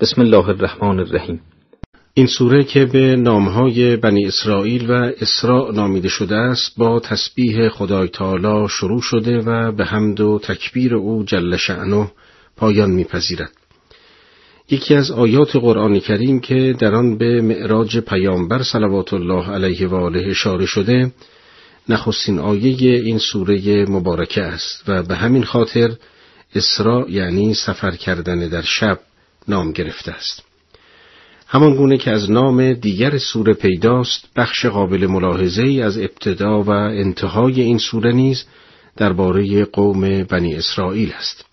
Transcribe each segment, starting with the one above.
بسم الله الرحمن الرحیم این سوره که به نامهای بنی اسرائیل و اسراء نامیده شده است با تسبیح خدای تعالی شروع شده و به حمد و تکبیر او جل شعنه پایان میپذیرد. یکی از آیات قرآن کریم که در آن به معراج پیامبر صلوات الله علیه و آله اشاره شده نخستین آیه این سوره مبارکه است و به همین خاطر اسراء یعنی سفر کردن در شب نام گرفته است. همان گونه که از نام دیگر سوره پیداست بخش قابل ملاحظه ای از ابتدا و انتهای این سوره نیز درباره قوم بنی اسرائیل است.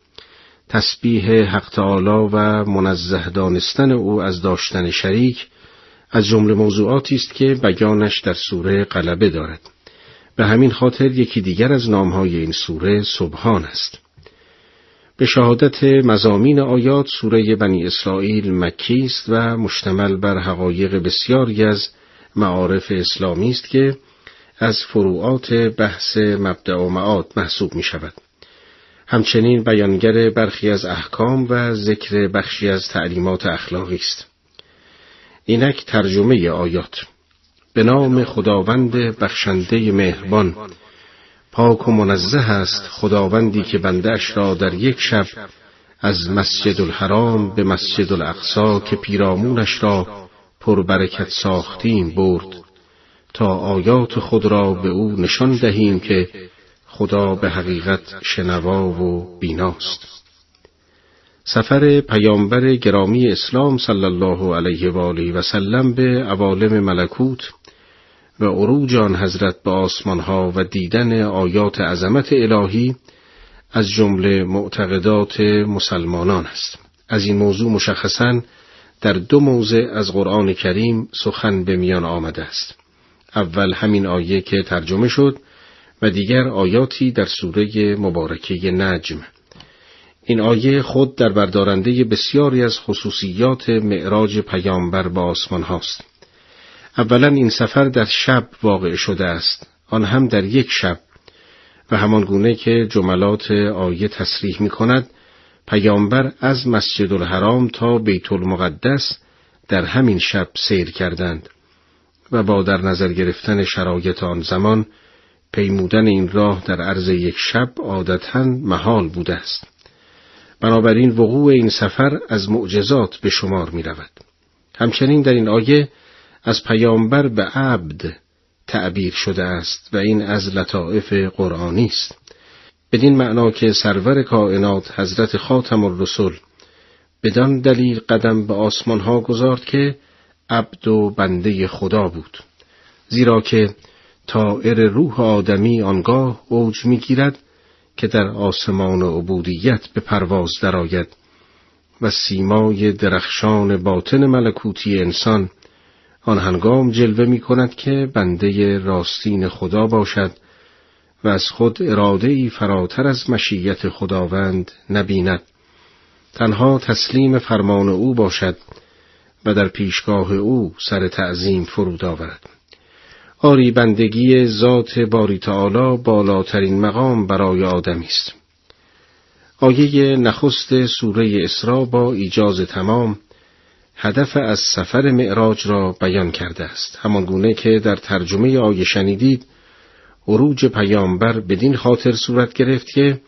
تسبیح حق تعالی و منزه دانستن او از داشتن شریک از جمله موضوعاتی است که بیانش در سوره غلبه دارد. به همین خاطر یکی دیگر از نامهای این سوره سبحان است. به شهادت مزامین آیات سوره بنی اسرائیل مکی است و مشتمل بر حقایق بسیاری از معارف اسلامی است که از فروعات بحث مبدع و معاد محسوب می شود. همچنین بیانگر برخی از احکام و ذکر بخشی از تعلیمات اخلاقی است. اینک ترجمه آیات به نام خداوند بخشنده مهربان پاک و منزه است خداوندی که بندهش را در یک شب از مسجد الحرام به مسجد الاقصا که پیرامونش را پربرکت ساختیم برد. تا آیات خود را به او نشان دهیم که خدا به حقیقت شنوا و بیناست. سفر پیامبر گرامی اسلام صلی الله علیه و آله و سلم به عوالم ملکوت و عروج آن حضرت به آسمانها و دیدن آیات عظمت الهی از جمله معتقدات مسلمانان است. از این موضوع مشخصا در دو موضع از قرآن کریم سخن به میان آمده است. اول همین آیه که ترجمه شد و دیگر آیاتی در سوره مبارکه نجم. این آیه خود در بردارنده بسیاری از خصوصیات معراج پیامبر به آسمان هاست. اولا این سفر در شب واقع شده است. آن هم در یک شب. و همان گونه که جملات آیه تصریح می کند پیامبر از مسجد الحرام تا بیت المقدس در همین شب سیر کردند و با در نظر گرفتن شرایط آن زمان پیمودن این راه در عرض یک شب عادتا محال بوده است. بنابراین وقوع این سفر از معجزات به شمار می رود. همچنین در این آیه از پیامبر به عبد تعبیر شده است و این از لطائف قرآنی است. بدین معنا که سرور کائنات حضرت خاتم الرسول بدان دلیل قدم به آسمان ها گذارد که عبد و بنده خدا بود. زیرا که طائر روح آدمی آنگاه اوج می‌گیرد که در آسمان عبودیت به پرواز درآید و سیمای درخشان باطن ملکوتی انسان آن هنگام جلوه می کند که بنده راستین خدا باشد و از خود اراده ای فراتر از مشیت خداوند نبیند. تنها تسلیم فرمان او باشد و در پیشگاه او سر تعظیم فرود آورد. آری بندگی ذات باری تعالی بالاترین مقام برای آدمی است. آیه نخست سوره اسرا با ایجاز تمام هدف از سفر معراج را بیان کرده است. همان گونه که در ترجمه آیه شنیدید عروج پیامبر بدین خاطر صورت گرفت که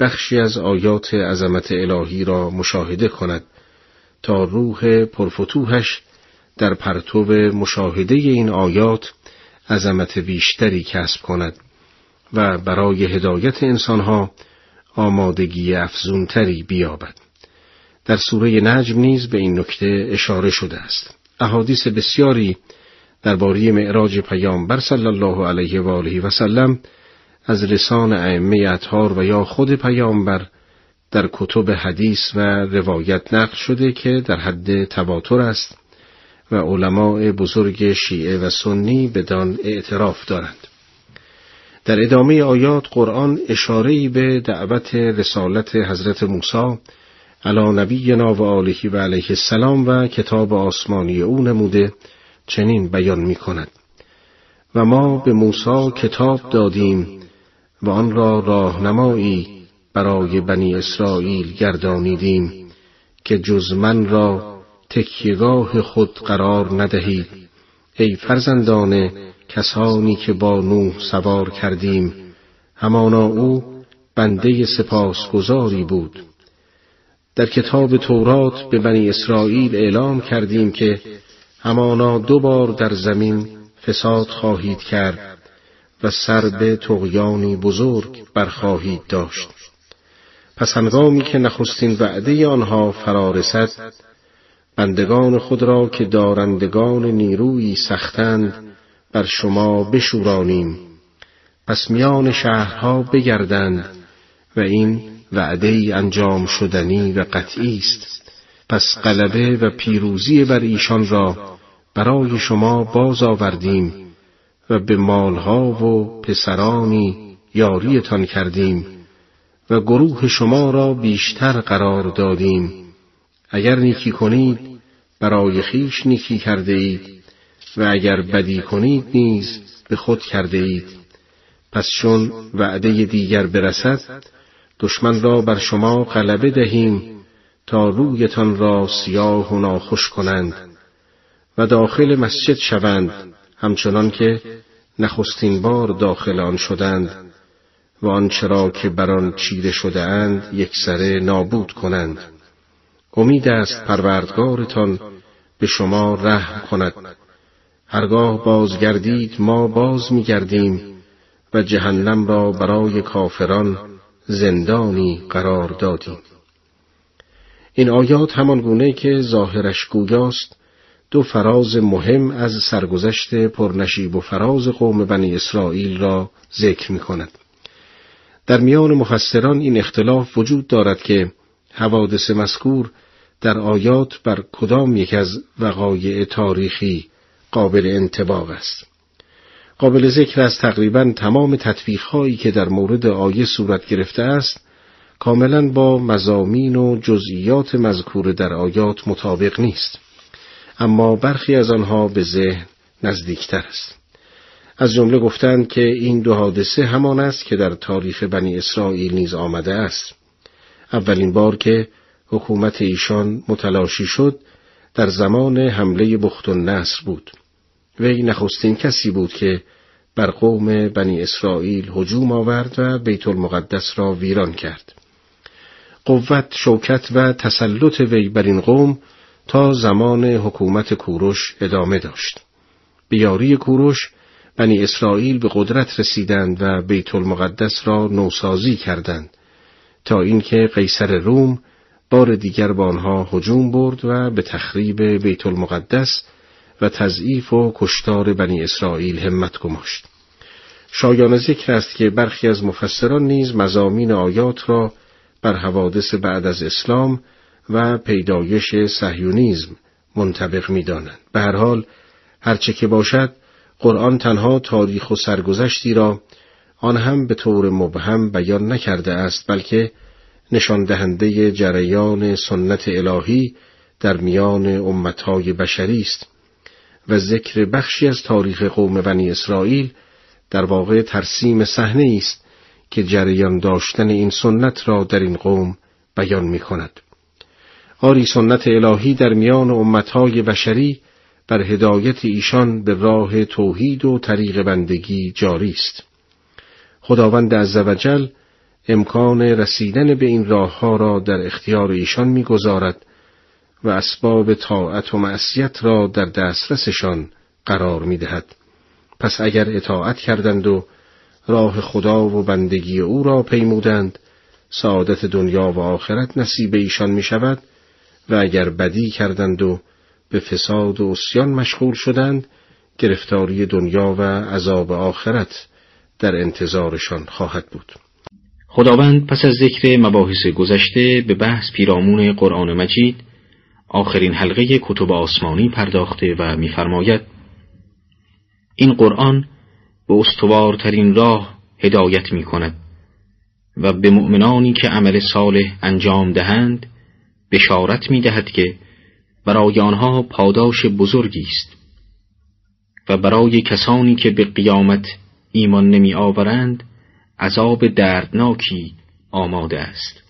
بخشی از آیات عظمت الهی را مشاهده کند تا روح پرفتوهش در پرتو مشاهده این آیات عظمت بیشتری کسب کند و برای هدایت انسانها آمادگی افزونتری بیابد. در سوره نجم نیز به این نکته اشاره شده است احادیث بسیاری درباره معراج پیامبر صلی الله علیه و آله و سلم از لسان ائمه اطهار و یا خود پیامبر در کتب حدیث و روایت نقل شده که در حد تواتر است و علماء بزرگ شیعه و سنی بدان اعتراف دارند. در ادامه آیات قرآن اشارهی به دعوت رسالت حضرت موسی علا نبینا و آله و علیه السلام و کتاب آسمانی او نموده چنین بیان می کند و ما به موسی کتاب دادیم و آن را راهنمایی برای بنی اسرائیل گردانیدیم که جز من را تکیگاه خود قرار ندهید. ای فرزندان کسانی که با نوح سوار کردیم همانا او بنده سپاسگزاری بود. در کتاب تورات به بنی اسرائیل اعلام کردیم که همانا دو بار در زمین فساد خواهید کرد و سر به تغیانی بزرگ برخواهید داشت. پس هنگامی که نخستین وعده آنها فرا رسد بندگان خود را که دارندگان نیروی سختند بر شما بشورانیم. پس میان شهرها بگردند و این وعده انجام شدنی و قطعی است. پس غلبه و پیروزی بر ایشان را برای شما باز آوردیم و به مالها و پسرانی یاریتان کردیم و گروه شما را بیشتر قرار دادیم. اگر نیکی کنید برای خیش نیکی کرده اید و اگر بدی کنید نیز به خود کرده اید. پس چون وعده دیگر برسد دشمن را بر شما غلبه دهیم تا رویتان را سیاه و ناخوش کنند و داخل مسجد شوند همچنان که نخستین بار داخل آن شدند و آنچه را که بر آن چیره شده اند یکسره نابود کنند. امید است پروردگارتان به شما رحم کند. هرگاه بازگردید ما باز میگردیم و جهنم را برای کافران زندانی قرار دادیم این آیات همان گونه که ظاهرش گویاست دو فراز مهم از سرگذشت پرنشیب و فراز قوم بنی اسرائیل را ذکر می کند. در میان مفسران این اختلاف وجود دارد که حوادث مذکور در آیات بر کدام یک از وقایع تاریخی قابل انتباق است. قابل ذکر از تقریبا تمام تطبیقهایی که در مورد آیه صورت گرفته است کاملا با مزامین و جزئیات مذکور در آیات مطابق نیست. اما برخی از آنها به ذهن نزدیکتر است. از جمله گفتند که این دو حادثه همان است که در تاریخ بنی اسرائیل نیز آمده است. اولین بار که حکومت ایشان متلاشی شد در زمان حمله بخت و نصر بود. وی نخستین کسی بود که بر قوم بنی اسرائیل هجوم آورد و بیت المقدس را ویران کرد. قوت، شوکت و تسلط وی بر این قوم تا زمان حکومت کوروش ادامه داشت. بیاری کوروش بنی اسرائیل به قدرت رسیدند و بیت المقدس را نوسازی کردند تا اینکه قیصر روم بار دیگر به آنها هجوم برد و به تخریب بیت المقدس و تضعیف و کشتار بنی اسرائیل همت گماشت. شایان ذکر است که برخی از مفسران نیز مزامین آیات را بر حوادث بعد از اسلام و پیدایش سهیونیزم منطبق می‌دانند. به هر حال هرچه که باشد قرآن تنها تاریخ و سرگذشتی را آن هم به طور مبهم بیان نکرده است بلکه نشان دهنده جریان سنت الهی در میان امتهای بشری است و ذکر بخشی از تاریخ قوم بنی اسرائیل در واقع ترسیم صحنه است که جریان داشتن این سنت را در این قوم بیان می کند. آری سنت الهی در میان امتهای بشری بر هدایت ایشان به راه توحید و طریق بندگی جاری است. خداوند عزوجل امکان رسیدن به این راه ها را در اختیار ایشان می‌گذارد و اسباب طاعت و معصیت را در دسترسشان قرار می‌دهد. پس اگر اطاعت کردند و راه خدا و بندگی او را پیمودند سعادت دنیا و آخرت نصیب ایشان می شود و اگر بدی کردند و به فساد و اسیان مشغول شدند گرفتاری دنیا و عذاب آخرت در انتظارشان خواهد بود خداوند پس از ذکر مباحث گذشته به بحث پیرامون قرآن مجید آخرین حلقه کتب آسمانی پرداخته و می‌فرماید این قرآن به استوارترین راه هدایت می کند و به مؤمنانی که عمل صالح انجام دهند بشارت می دهد که برای آنها پاداش بزرگی است و برای کسانی که به قیامت ایمان نمی آورند عذاب دردناکی آماده است.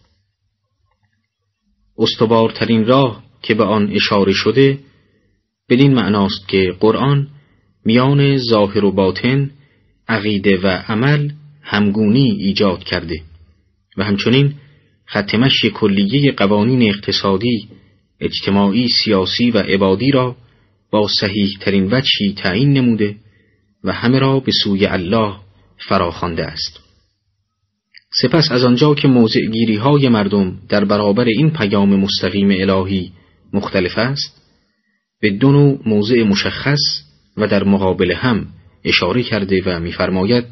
استوارترین راه که به آن اشاره شده بدین معناست که قرآن میان ظاهر و باطن عقیده و عمل همگونی ایجاد کرده و همچنین ختمش کلیه قوانین اقتصادی، اجتماعی، سیاسی و عبادی را با صحیح ترین وجهی تعیین نموده و همه را به سوی الله فراخوانده است. سپس از آنجا که موضع گیری های مردم در برابر این پیام مستقیم الهی مختلف است، به دو نوع موضع مشخص و در مقابل هم اشاره کرده و می‌فرماید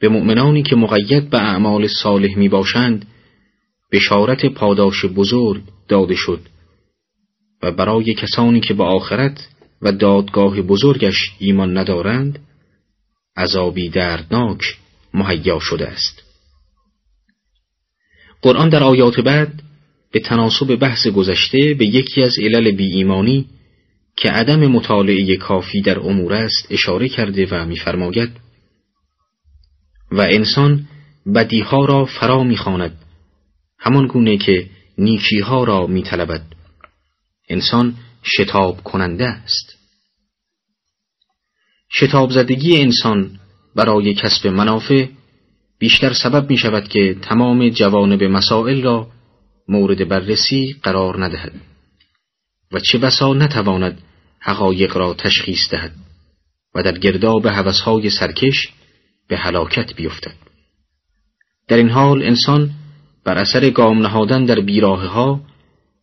به مؤمنانی که مقید به اعمال صالح می باشند بشارت پاداش بزرگ داده شد و برای کسانی که به آخرت و دادگاه بزرگش ایمان ندارند عذابی دردناک مهیا شده است. قرآن در آیات بعد به تناسب بحث گذشته به یکی از علل بی ایمانی که عدم مطالعه کافی در امور است اشاره کرده و می‌فرماید و انسان بدیها را فرا می‌خواند همان گونه که نیکیها را میطلبد. انسان شتاب کننده است. شتاب زدگی انسان برای کسب منافع بیشتر سبب می شود که تمام جوانب مسائل را مورد بررسی قرار ندهد و چه بسا نتواند حقایق را تشخیص دهد و در گرداب هوسهای سرکش به هلاکت بیفتد در این حال انسان بر اثر گام نهادن در بیراه ها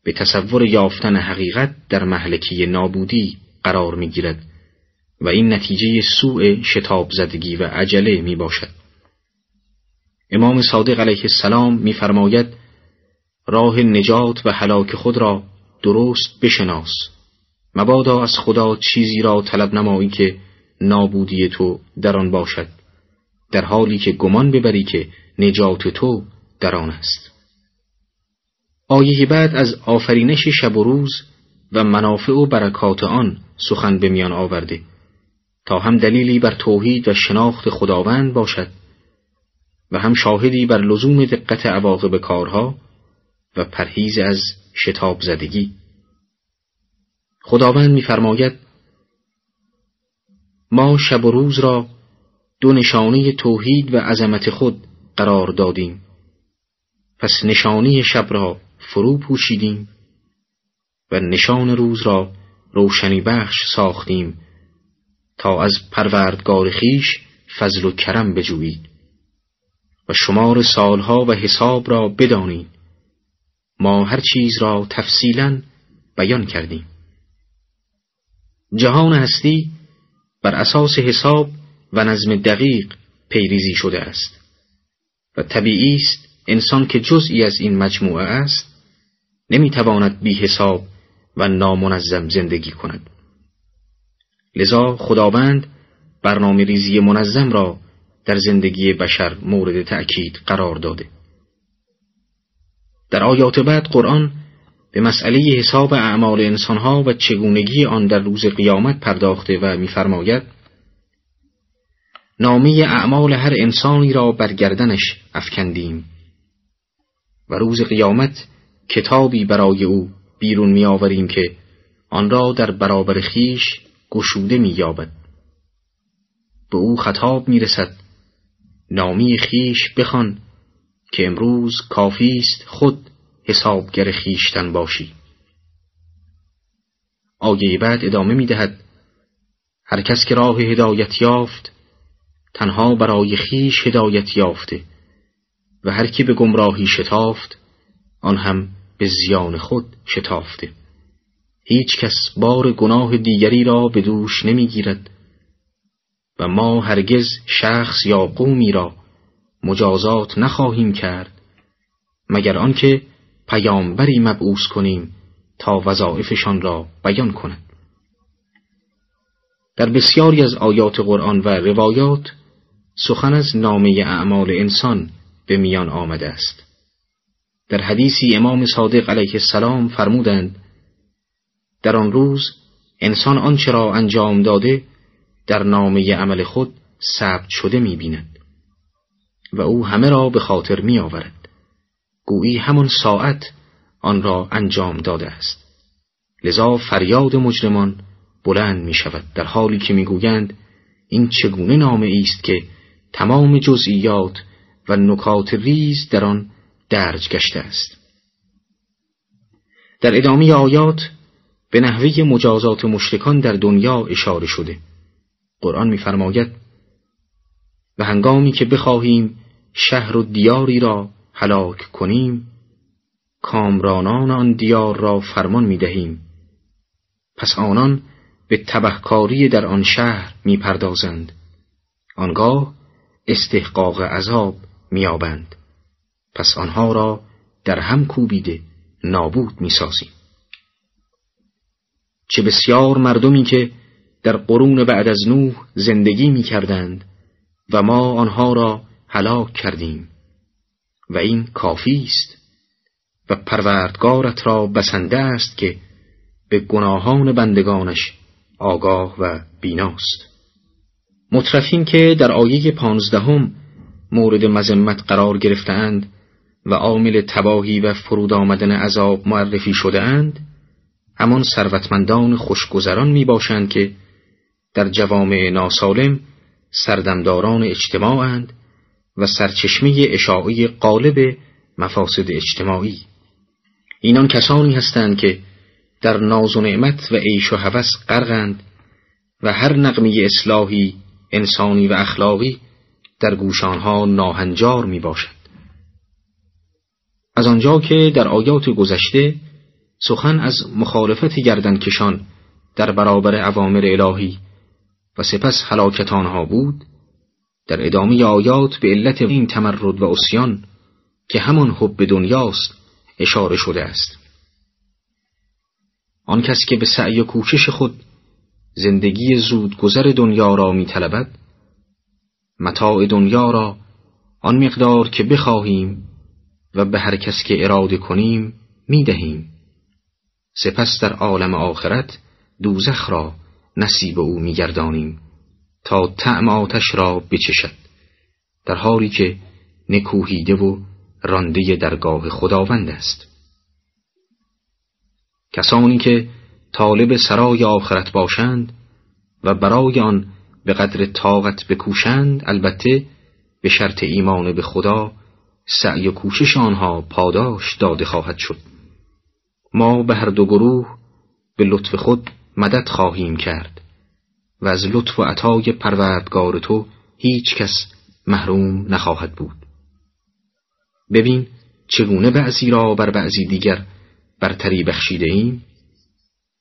به تصور یافتن حقیقت در محلکی نابودی قرار می گیرد و این نتیجه سوء شتاب زدگی و عجله می باشد. امام صادق علیه السلام میفرماید راه نجات و هلاک خود را درست بشناس. مبادا از خدا چیزی را طلب نمایی که نابودی تو در آن باشد در حالی که گمان ببری که نجات تو در آن است. آیه بعد از آفرینش شب و روز و منافع و برکات آن سخن به میان آورده تا هم دلیلی بر توحید و شناخت خداوند باشد و هم شاهدی بر لزوم دقت عواقب کارها و پرهیز از شتاب زدگی. خداوند می‌فرماید ما شب و روز را دو نشانه توحید و عظمت خود قرار دادیم. پس نشانی شب را فرو پوشیدیم و نشان روز را روشنی بخش ساختیم تا از پروردگار خیش فضل و کرم بجویید و شمار سالها و حساب را بدانید. ما هر چیز را تفصیلا بیان کردیم. جهان هستی بر اساس حساب و نظم دقیق پیریزی شده است و طبیعی است انسان که جزئی از این مجموعه است نمی‌تواند بی حساب و نامنظم زندگی کند. لذا خداوند برنامه ریزی منظم را در زندگی بشر مورد تأکید قرار داده. در آیات بعد قرآن به مسئله حساب اعمال انسانها و چگونگی آن در روز قیامت پرداخته و می‌فرماید نامی اعمال هر انسانی را بر گردنش افکندیم و روز قیامت کتابی برای او بیرون میآوریم که آن را در برابر خیش گشوده مییابد. به او خطاب می‌رسد نامی خیش بخوان که امروز کافی است خود حسابگر خیشتن باشی. آیه بعد ادامه می‌دهد هر کس که راه هدایت یافت تنها برای خیش هدایت یافته و هر کی به گمراهی شتافت آن هم به زیان خود شتافته. هیچ کس بار گناه دیگری را به دوش نمی‌گیرد و ما هرگز شخص یا قومی را مجازات نخواهیم کرد مگر آنکه پیامبری مبعوث کنیم تا وظایفشان را بیان کند. در بسیاری از آیات قرآن و روایات سخن از نامه اعمال انسان به میان آمده است. در حدیثی امام صادق علیه السلام فرمودند در آن روز انسان آنچه را انجام داده در نامه عمل خود ثبت شده می بیند و او همه را به خاطر می آورد گویی همان ساعت آن را انجام داده است. لذا فریاد مجرمان بلند می شود در حالی که می‌گویند این چگونه نامه است که تمام جزئیات و نکات ریز در آن درج گشته است. در ادامه آیات به نحوه مجازات مشرکان در دنیا اشاره شده. قرآن می‌فرماید و هنگامی که بخواهیم شهر و دیاری را هلاک کنیم کامرانان آن دیار را فرمان می‌دهیم. پس آنان به تبهکاری در آن شهر می‌پردازند. آنگاه استحقاق عذاب میابند پس آنها را در هم کوبیده نابود می‌سازیم. چه بسیار مردمی که در قرون بعد از نوح زندگی می‌کردند و ما آنها را هلاک کردیم. و این کافی است. و پروردگارت را بسنده است که به گناهان بندگانش آگاه و بیناست. مترفین که در آیه پانزدهم مورد مذمت قرار گرفتهاند و عامل تباهی و فرود آمدن عذاب معرفی شده اند همان ثروتمندان خوشگذران می باشند که در جوامع ناسالم سردمداران اجتماعند و سرچشمه اشاعی قالب مفاسد اجتماعی اینان کسانی هستند که در ناز و نعمت و عیش و هوس غرقند و هر نقمی اصلاحی انسانی و اخلاقی در گوشانها ناهنجار می باشد. از آنجا که در آیات گذشته سخن از مخالفت گردنکشان در برابر عوامر الهی و سپس حلاکت آنها بود در ادامه آیات به علت این تمرد و اسیان که همان حب دنیاست اشاره شده است. آن کس که به سعی و کوشش خود زندگی زودگذر دنیا را می طلبد متاع دنیا را آن مقدار که بخواهیم و به هر کس که اراده کنیم می دهیم سپس در عالم آخرت دوزخ را نصیب او میگردانیم تا طعم آتش را بچشد در حالی که نکوهیده و رانده درگاه خداوند است. کسانی که طالب سرای آخرت باشند و برای آن به قدر طاقت بکوشند البته به شرط ایمان به خدا سعی و کوشش آنها پاداش داده خواهد شد. ما به هر دو گروه به لطف خود مدد خواهیم کرد و از لطف و عطای پروردگار تو هیچ کس محروم نخواهد بود. ببین چگونه بعضی را بر بعضی دیگر برتری بخشیده ایم.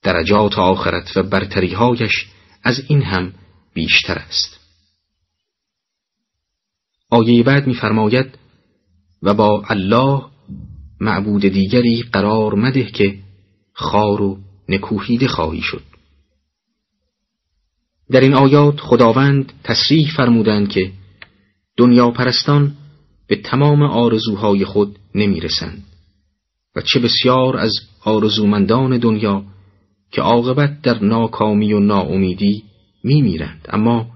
درجات آخرت و برتریهایش از این هم بیشتر است. آیه بعد می‌فرماید و با الله معبود دیگری قرار مده که خار و نکوهیده خواهی شد. در این آیات خداوند تصریح فرمودند که دنیا پرستان به تمام آرزوهای خود نمی‌رسند و چه بسیار از آرزومندان دنیا که عاقبت در ناکامی و ناامیدی میمیرند. اما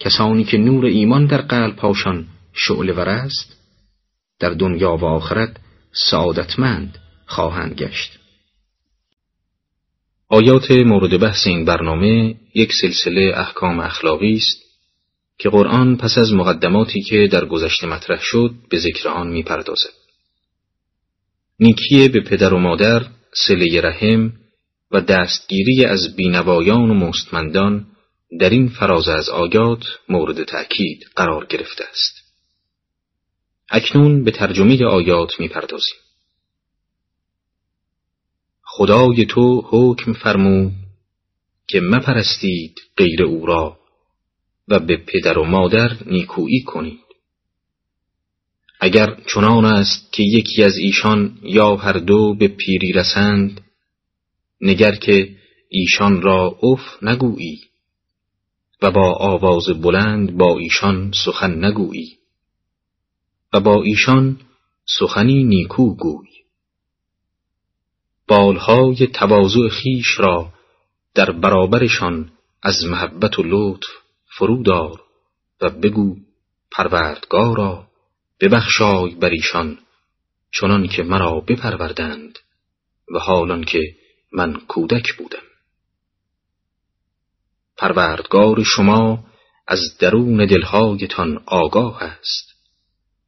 کسانی که نور ایمان در قلب پاشان شعله ور است در دنیا و آخرت سعادتمند خواهند گشت. آیات مورد بحث این برنامه یک سلسله احکام اخلاقی است که قرآن پس از مقدماتی که در گذشته مطرح شد به ذکر آن می‌پردازد. نیکی به پدر و مادر، سله رحم و دستگیری از بینوایان و مستمندان در این فراز از آیات مورد تأکید قرار گرفته است. اکنون به ترجمه آیات می‌پردازیم. خدای تو حکم فرمود که مپرستید غیر او را و به پدر و مادر نیکویی کنید. اگر چنان است که یکی از ایشان یا هر دو به پیری رسند نگر که ایشان را اف نگویی و با آواز بلند با ایشان سخن نگویی و با ایشان سخنی نیکو گوی. بالهای تواضع خیش را در برابرشان از محبت و لطف فرودار و بگو پروردگارا ببخشای بر ایشان چنان که مرا بپروردند و حالان که من کودک بودم پروردگار شما از درون دلهایتان آگاه است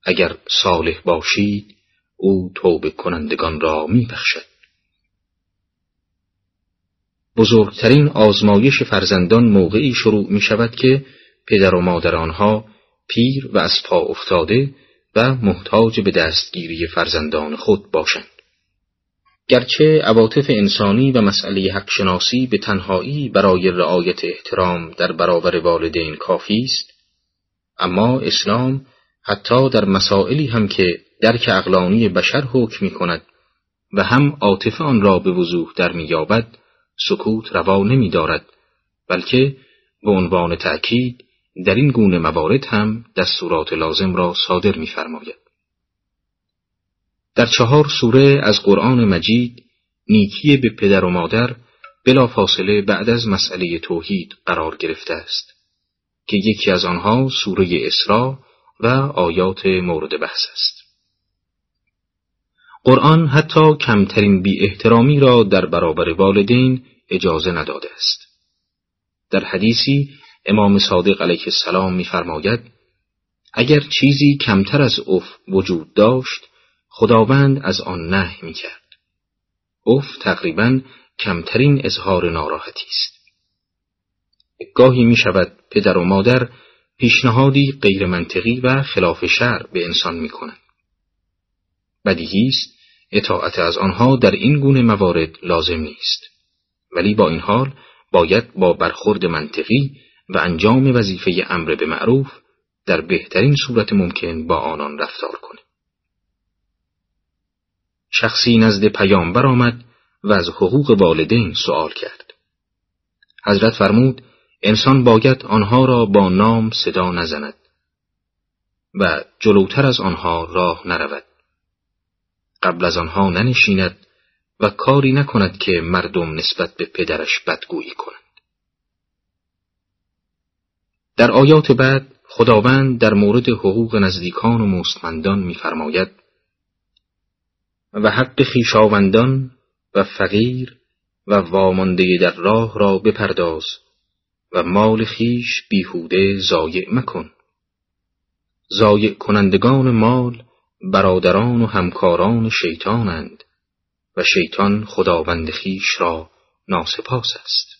اگر صالح باشید او توبه کنندگان را می بخشد. بزرگترین آزمایش فرزندان موقعی شروع می شود که پدر و مادر آنها پیر و از پا افتاده و محتاج به دستگیری فرزندان خود باشند. گرچه عواطف انسانی و مسئله حق شناسی به تنهایی برای رعایت احترام در برابر والدین کافی است اما اسلام حتی در مسائلی هم که درک اقلانی بشر حکم می کند و هم عاطفه آن را به وضوح در مییابد سکوت روا نمی دارد بلکه به عنوان تأکید در این گونه موارد هم دستورات لازم را صادر می‌فرماید. در چهار سوره از قرآن مجید نیکی به پدر و مادر بلا فاصله بعد از مسئله توحید قرار گرفته است که یکی از آنها سوره اسراء و آیات مورد بحث است. قرآن حتی کمترین بی احترامی را در برابر والدین اجازه نداده است. در حدیثی امام صادق علیه السلام می‌فرماید اگر چیزی کمتر از اف وجود داشت خداوند از آن نه می‌کرد. اف تقریبا کمترین اظهار ناراحتی است. گاهی می شود پدر و مادر پیشنهادی غیر منطقی و خلاف شر به انسان می کنند. بدیهی است اطاعت از آنها در این گونه موارد لازم نیست. ولی با این حال باید با برخورد منطقی و انجام وظیفه امر به معروف در بهترین صورت ممکن با آنان رفتار کنه. شخصی نزد پیامبر آمد و از حقوق والدین سوال کرد. حضرت فرمود انسان باید آنها را با نام صدا نزند و جلوتر از آنها راه نرود. قبل از آنها ننشیند و کاری نکند که مردم نسبت به پدرش بدگویی کنند. در آیات بعد خداوند در مورد حقوق نزدیکان و مستمندان می‌فرماید و حق خیشاوندان و فقیر و وامانده در راه را بپرداز و مال خیش بیهوده زایع مکن زایع کنندگان مال برادران و همکاران شیطانند و شیطان خداوند خیش را ناسپاس است.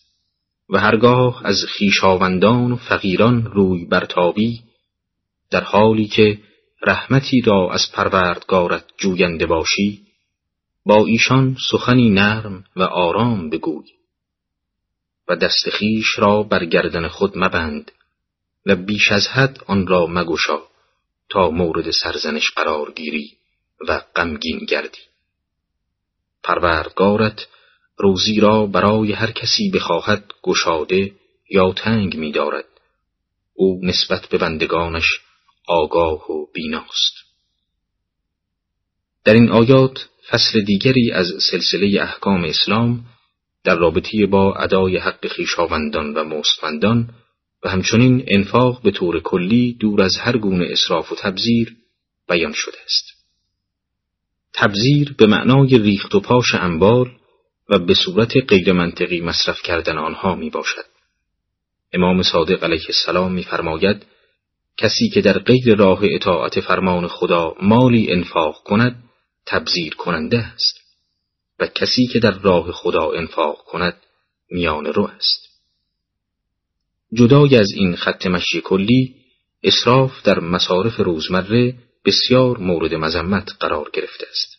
و هرگاه از خیشاوندان و فقیران روی برتابی در حالی که رحمتی را از پروردگارت جوینده باشی با ایشان سخنی نرم و آرام بگوی و دست خیش را بر گردن خود مبند و بیش از حد آن را مگشا. تا مورد سرزنش قرار گیری و غمگین گردی پروردگارت روزی را برای هر کسی بخواهد گشاده یا تنگ می دارد. او نسبت به بندگانش آگاه و بیناست. در این آیات فصل دیگری از سلسله احکام اسلام در رابطه با ادای حق خیشاوندان و مستمندان و همچنین انفاق به طور کلی دور از هر گونه اصراف و تبذیر بیان شده است. تبذیر به معنای ریخت و پاش انبال و به صورت غیر منطقی مصرف کردن آنها می باشد. امام صادق علیه السلام می‌فرماید کسی که در غیر راه اطاعت فرمان خدا مالی انفاق کند تبذیر کننده است و کسی که در راه خدا انفاق کند میان رو است. جدای از این خط مشی کلی اصراف در مصارف روزمره بسیار مورد مذمت قرار گرفته است.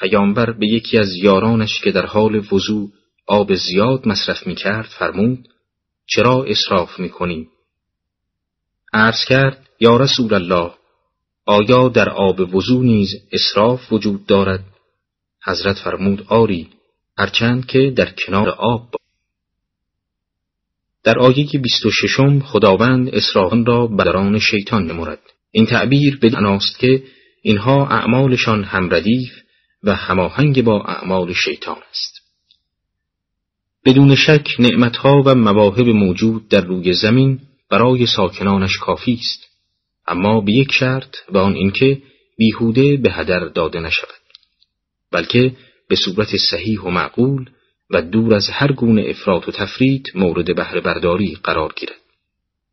پیامبر به یکی از یارانش که در حال وضوع آب زیاد مصرف می کرد فرمود چرا اصراف می کنی؟ عرض کرد یا رسول الله آیا در آب وضوع نیز اصراف وجود دارد؟ حضرت فرمود آری هرچند که در کنار آب. در آیه 26 خداوند اسرافان را بدران شیطان نمورد این تعبیر به است که اینها اعمالشان همردیف و هماهنگ با اعمال شیطان است. بدون شک نعمتها و مواهب موجود در روی زمین برای ساکنانش کافی است اما به یک شرط و آن اینکه بیهوده به هدر داده نشود بلکه به صورت صحیح و معقول و دور از هر گونه افراط و تفرید مورد بهره برداری قرار گیرد.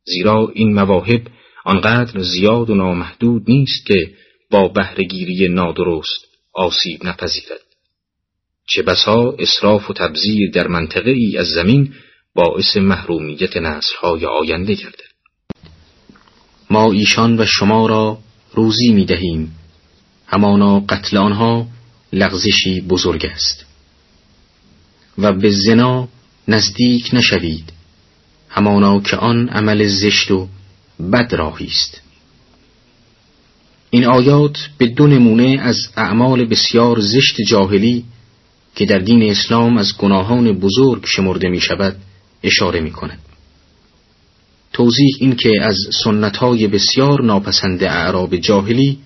زیرا این مواهب آنقدر زیاد و نامحدود نیست که با بهرهگیری نادرست آسیب نپذیرد. چه بسا اصراف و تبذیر در منطقه ای از زمین باعث محرومیت نسلهای آینده گردد. ما ایشان و شما را روزی می دهیم همانا قتل آنها لغزشی بزرگ است. و به زنا نزدیک نشوید همانا که آن عمل زشت و بد راهی است این آیات به دو نمونه از اعمال بسیار زشت جاهلی که در دین اسلام از گناهان بزرگ شمرده می شود اشاره می کند. توضیح این که از سنتهای بسیار ناپسند اعراب جاهلی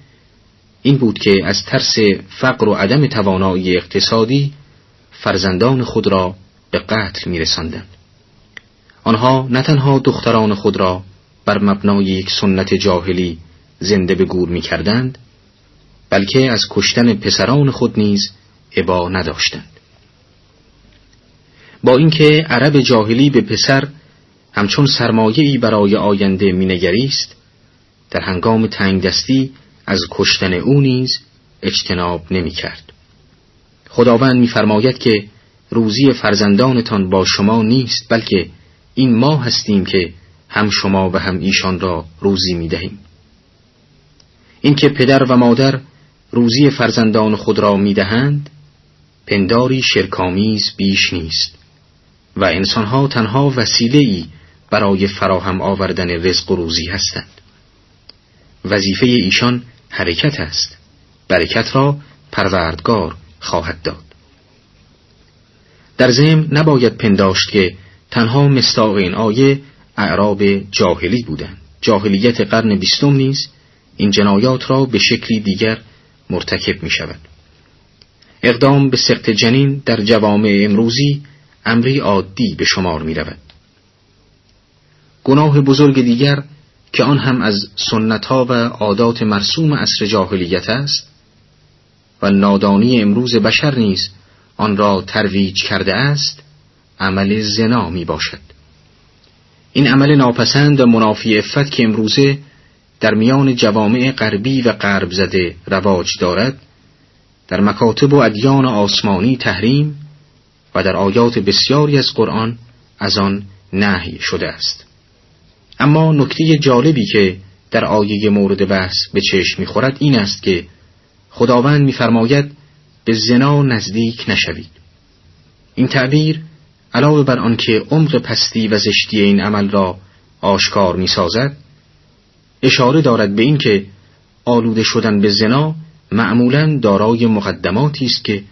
این بود که از ترس فقر و عدم توانایی اقتصادی فرزندان خود را به قتل می رسندن. آنها نه تنها دختران خود را بر مبنای یک سنت جاهلی زنده به گور می کردند بلکه از کشتن پسران خود نیز عبا نداشتند با اینکه عرب جاهلی به پسر همچون سرمایه‌ای برای آینده مینگریست در هنگام تنگ دستی از کشتن او نیز اجتناب نمی کرد. خداوند میفرماید که روزی فرزندانتان با شما نیست بلکه این ما هستیم که هم شما و هم ایشان را روزی می دهیم. اینکه پدر و مادر روزی فرزندان خود را می دهند پنداری شرکامیز بیش نیست و انسانها تنها وسیله ای برای فراهم آوردن رزق و روزی هستند وظیفه ایشان حرکت است برکت را پروردگار خواهد داد. در ضمن نباید پنداشت که تنها مستاق این آیه اعراب جاهلی بودند جاهلیت قرن بیستم نیز این جنایات را به شکلی دیگر مرتکب می شود اقدام به سقط جنین در جوامع امروزی امری عادی به شمار می رود. گناه بزرگ دیگر که آن هم از سنتها و عادات مرسوم عصر جاهلیت است و نادانی امروز بشر نیز آن را ترویج کرده است عمل زنا می باشد. این عمل ناپسند و منافی افت که امروزه در میان جوامع غربی و غرب زده رواج دارد در مکاتب و ادیان آسمانی تحریم و در آیات بسیاری از قرآن از آن نهی شده است. اما نکته جالبی که در آیه مورد بحث به چشم می‌خورد این است که خداوند میفرماید به زنا نزدیک نشوید این تعبیر علاوه بر آنکه عمق پستی و زشتی این عمل را آشکار می‌سازد اشاره دارد به اینکه آلوده شدن به زنا معمولا دارای مقدماتی است که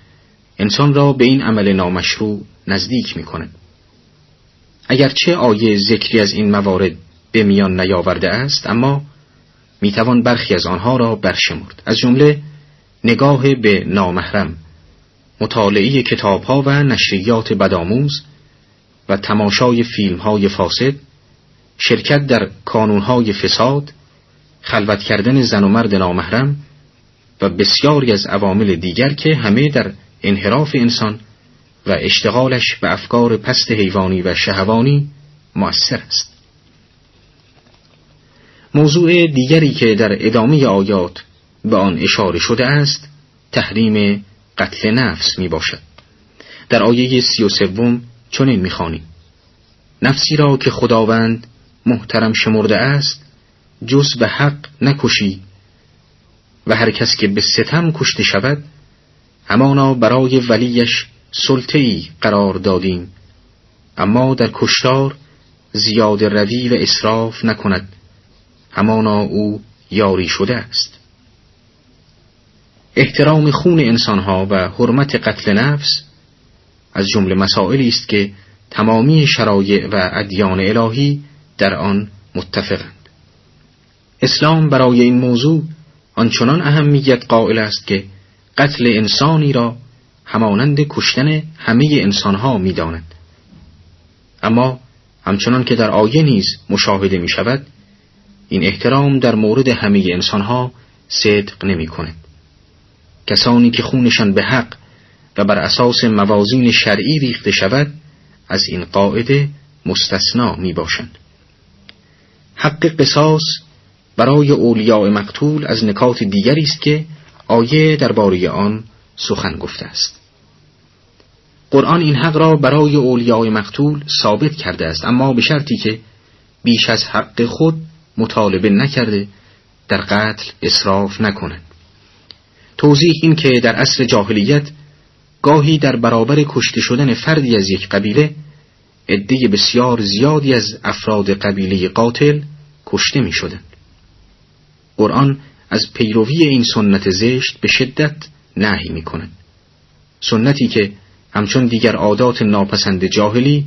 انسان را به این عمل نامشروع نزدیک می کند. اگرچه آیه ذکری از این موارد به میان نیاورده است اما می‌توان برخی از آنها را برشمرد از جمله نگاه به نامحرم مطالعه کتابها و نشریات بدآموز و تماشای فیلمهای فاسد شرکت در کانونهای فساد خلوت کردن زن و مرد نامحرم و بسیاری از عوامل دیگر که همه در انحراف انسان و اشتغالش به افکار پست حیوانی و شهوانی مؤثر است. موضوع دیگری که در ادامه آیات به آن اشاره شده است تحریم قتل نفس می باشد. در آیه سی و سوم چنین می‌خوانیم نفسی را که خداوند محترم شمرده است جز به حق نکشی و هر کس که به ستم کشته شود همانا برای ولیش سلطه‌ای قرار دادیم. اما در کشتار زیاد روی و اصراف نکند. همانا او یاری شده است. احترام خون انسانها و حرمت قتل نفس از جمله مسائلی است که تمامی شرایع و ادیان الهی در آن متفقند. اسلام برای این موضوع آنچنان اهمیت قائل است که قتل انسانی را همانند کشتن همه انسانها می‌داند. اما همچنان که در آیه نیز مشاهده می شود این احترام در مورد همه انسانها صدق نمی کند کسانی که خونشان به حق و بر اساس موازین شرعی ریخته شود از این قاعده مستثنا می باشند. حق قصاص برای اولیاء مقتول از نکات دیگری است که آیه درباره آن سخن گفته است قرآن این حق را برای اولیاء مقتول ثابت کرده است اما به شرطی که بیش از حق خود مطالبه نکرده در قتل اصراف نکنند توضیح این که در عصر جاهلیت گاهی در برابر کشته شدن فردی از یک قبیله عده بسیار زیادی از افراد قبیله قاتل کشته می شدن. قرآن از پیروی این سنت زشت به شدت نهی می کند. سنتی که همچون دیگر عادات ناپسند جاهلی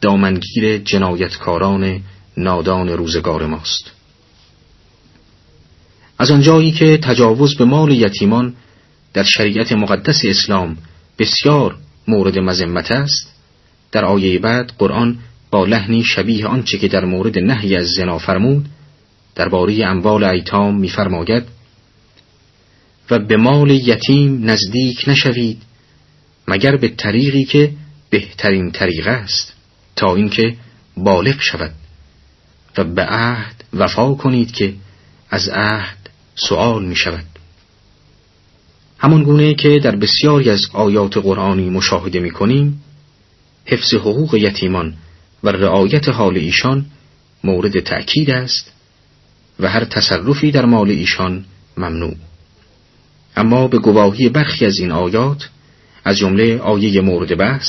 دامنگیر جنایتکاران نادان روزگار ماست. از آنجایی که تجاوز به مال یتیمان در شریعت مقدس اسلام بسیار مورد مذمت است در آیه بعد قرآن با لحنی شبیه آنچه که در مورد نهی از زنا فرمود درباره اموال ایتام میفرماید و به مال یتیم نزدیک نشوید مگر به طریقی که بهترین طریق است تا اینکه بالغ شود و به عهد وفا کنید که از عهد سؤال می شود همان گونه که در بسیاری از آیات قرآنی مشاهده می کنیم حفظ حقوق یتیمان و رعایت حال ایشان مورد تأکید است و هر تصرفی در مال ایشان ممنوع. اما به گواهی برخی از این آیات از جمله آیه مورد بحث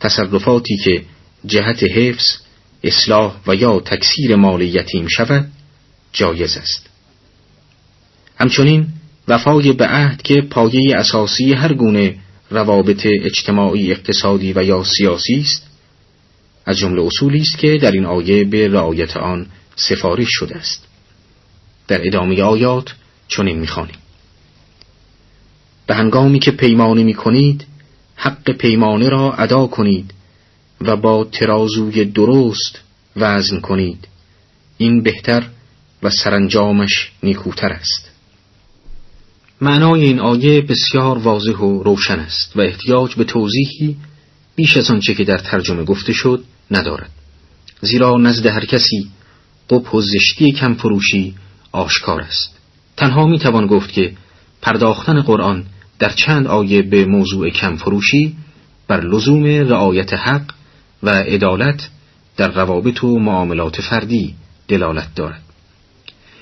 تصرفاتی که جهت حفظ اصلاح و یا تکثیر مال یتیم شود جایز است. همچنین وفای به عهد که پایه اساسی هر گونه روابط اجتماعی اقتصادی و یا سیاسی است از جمله اصولی است که در این آیه به رعایت آن سفارش شده است. در ادامه آیات چنین می‌خوانیم. به هنگامی که پیمانه می کنید حق پیمانه را ادا کنید و با ترازوی درست وزن کنید این بهتر و سرانجامش نیکوتر است. معنای این آیه بسیار واضح و روشن است و احتیاج به توضیحی بیش از آنچه که در ترجمه گفته شد ندارد. زیرا نزد هر کسی قبح و زشتی کم فروشی آشکار است. تنها می توان گفت که پرداختن قرآن در چند آیه به موضوع کم فروشی بر لزوم رعایت حق و عدالت در روابط و معاملات فردی دلالت دارد.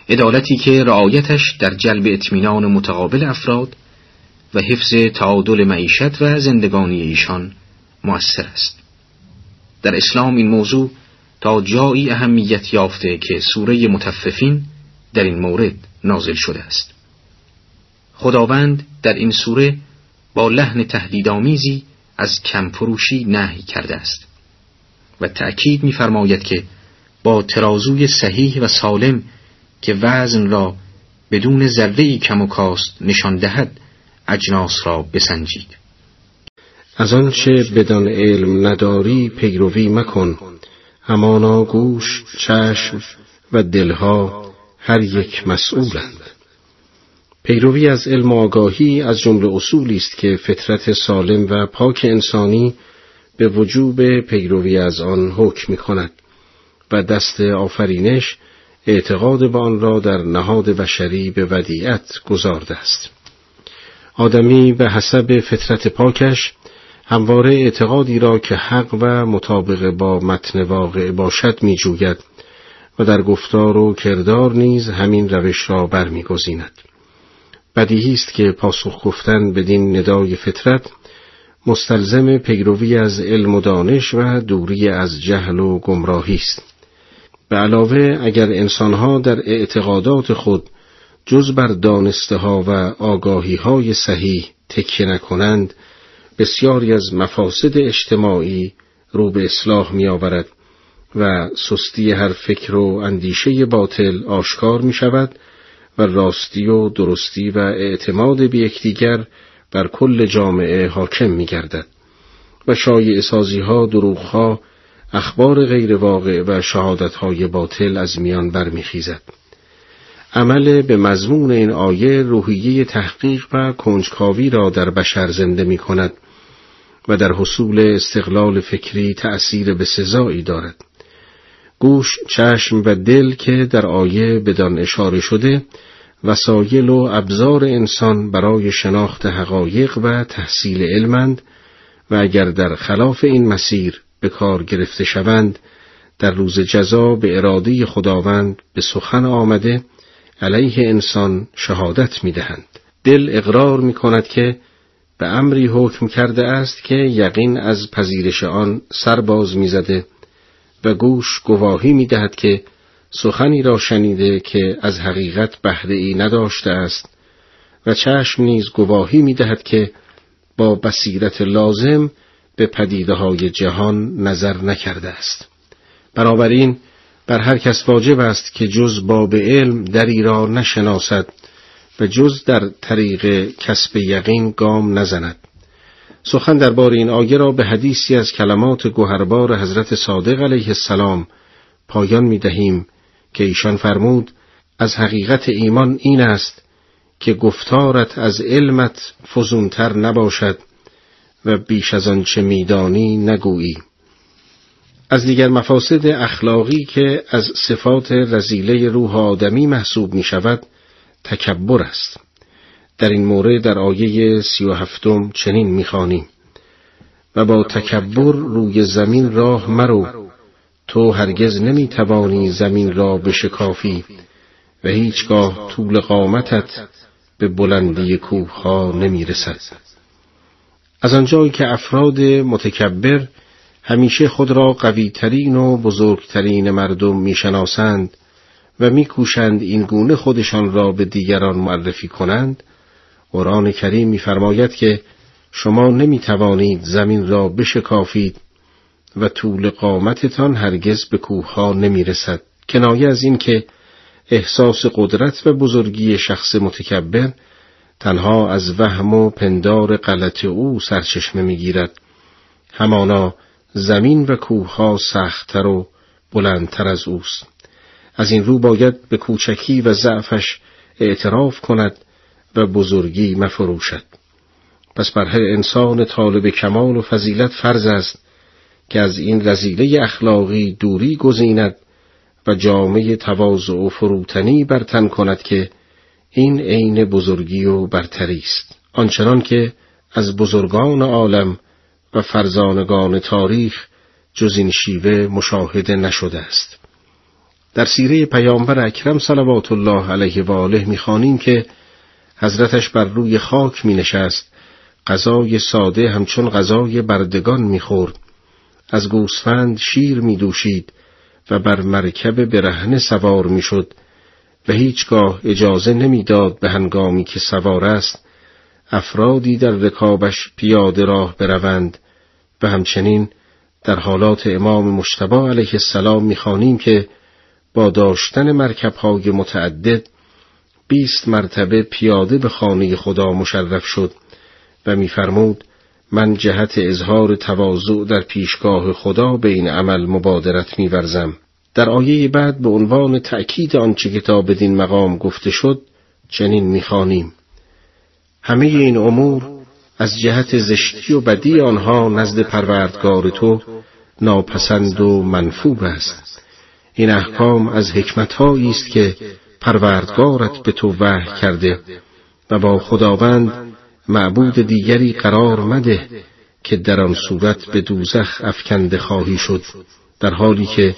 عدالتی که رعایتش در جلب اطمینان متقابل افراد و حفظ تعادل معیشت و زندگانی ایشان مؤثر است. در اسلام این موضوع تا جایی اهمیت یافته که سوره متففین در این مورد نازل شده است. خداوند در این سوره با لحن تهدیدآمیزی از کمفروشی نهی کرده است و تأکید می‌فرماید که با ترازوی صحیح و سالم که وزن را بدون ذره کم و کاست نشان دهد اجناس را بسنجید. از آنچه بدان علم نداری پیروی مکن. همانا گوش چشم و دلها هر یک مسئولند. پیروی از علم آگاهی از جمله اصولی است که فطرت سالم و پاک انسانی به وجوب پیروی از آن حکم می کند و دست آفرینش اعتقاد به آن را در نهاد بشری به ودیعت گذارده است آدمی به حسب فطرت پاکش همواره اعتقادی را که حق و مطابق با متن واقع باشد می جوید و در گفتار و کردار نیز همین روش را برمیگزیند. بدیهی است که پاسخ گفتن بدین ندای فطرت مستلزم پیروی از علم و دانش و دوری از جهل و گمراهی است. به علاوه اگر انسانها در اعتقادات خود جز بر دانسته ها و آگاهی های صحیح تکیه نکنند بسیاری از مفاسد اجتماعی رو به اصلاح می آورد و سستی هر فکر و اندیشه باطل آشکار می شود و راستی و درستی و اعتماد به یکدیگر بر کل جامعه حاکم می گردد و شایع سازی ها دروغ ها اخبار غیر واقع و شهادت های باطل از میان برمیخیزد. عمل به مضمون این آیه روحیه تحقیق و کنجکاوی را در بشر زنده می کند و در حصول استقلال فکری تأثیر به سزایی دارد. گوش، چشم و دل که در آیه بدان اشاره شده وسایل و ابزار انسان برای شناخت حقایق و تحصیل علمند و اگر در خلاف این مسیر به کار گرفته شوند در روز جزا به اراده خداوند به سخن آمده علیه انسان شهادت می دهند. دل اقرار می کند که به امری حکم کرده است که یقین از پذیرش آن سرباز می‌زده و گوش گواهی می دهد که سخنی را شنیده که از حقیقت بهره ای نداشته است و چشم نیز گواهی می دهد که با بصیرت لازم به پدیده های جهان نظر نکرده است. بنابراین بر هر کس واجب است که جز باب علم دری را نشناسد و جز در طریق کسب یقین گام نزند. سخن درباره این آیه را به حدیثی از کلمات گوهربار حضرت صادق علیه السلام پایان می دهیم که ایشان فرمود از حقیقت ایمان این است که گفتارت از علمت فزونتر نباشد و بیش از آنچه میدانی نگویی. از دیگر مفاسد اخلاقی که از صفات رزیله روح آدمی محسوب می شود تکبر است. در این مورد در آیه سی و هفتم چنین می‌خوانیم و با تکبر روی زمین راه مرو. تو هرگز نمی‌توانی زمین را بشکافی و هیچگاه طول قامتت به بلندی کوه ها نمی رسد. از آنجایی که افراد متکبر همیشه خود را قویترین و بزرگترین مردم می‌شناسند و میکوشند این گونه خودشان را به دیگران معرفی کنند قرآن کریم میفرماید که شما نمی توانید زمین را بشکافید و طول قامتتان هرگز به کوه ها نمی رسد. کنایه از این که احساس قدرت و بزرگی شخص متکبر تنها از وهم و پندار غلط او سرچشمه می‌گیرد. همانا زمین و کوه ها سختتر و بلندتر از اوست. از این رو باید به کوچکی و ضعفش اعتراف کند و بزرگی مفروشد. پس بر هر انسان طالب کمال و فضیلت فرض است که از این رزیله اخلاقی دوری گزیند و جامعه تواضع و فروتنی برتن کند که این عین بزرگی و برتری است. آنچنان که از بزرگان عالم و فرزانگان تاریخ جز این شیوه مشاهده نشده است. در سیره پیامبر اکرم صلوات الله علیه و آله می‌خوانیم که حضرتش بر روی خاک می نشست غذای ساده همچون غذای بردگان می‌خورد. از گوسفند شیر می دوشید و بر مرکب برهنه سوار می‌شد. و هیچگاه اجازه نمی‌داد به هنگامی که سوار است افرادی در رکابش پیاده راه بروند و همچنین در حالات امام مشتبا علیه السلام می‌خوانیم که با داشتن مرکبهای متعدد بیست مرتبه پیاده به خانه خدا مشرف شد و میفرمود من جهت اظهار تواضع در پیشگاه خدا به این عمل مبادرت میورزم. در آیه بعد به عنوان تأکید آنچه که تا بدین مقام گفته شد چنین می‌خوانیم. همه این امور از جهت زشتی و بدی آنها نزد پروردگار تو ناپسند و منفوب است. این احکام از حکمتهایی است که پروردگارت به تو وحی کرده و با خداوند معبود دیگری قرار مده که در آن صورت به دوزخ افکنده خواهی شد در حالی که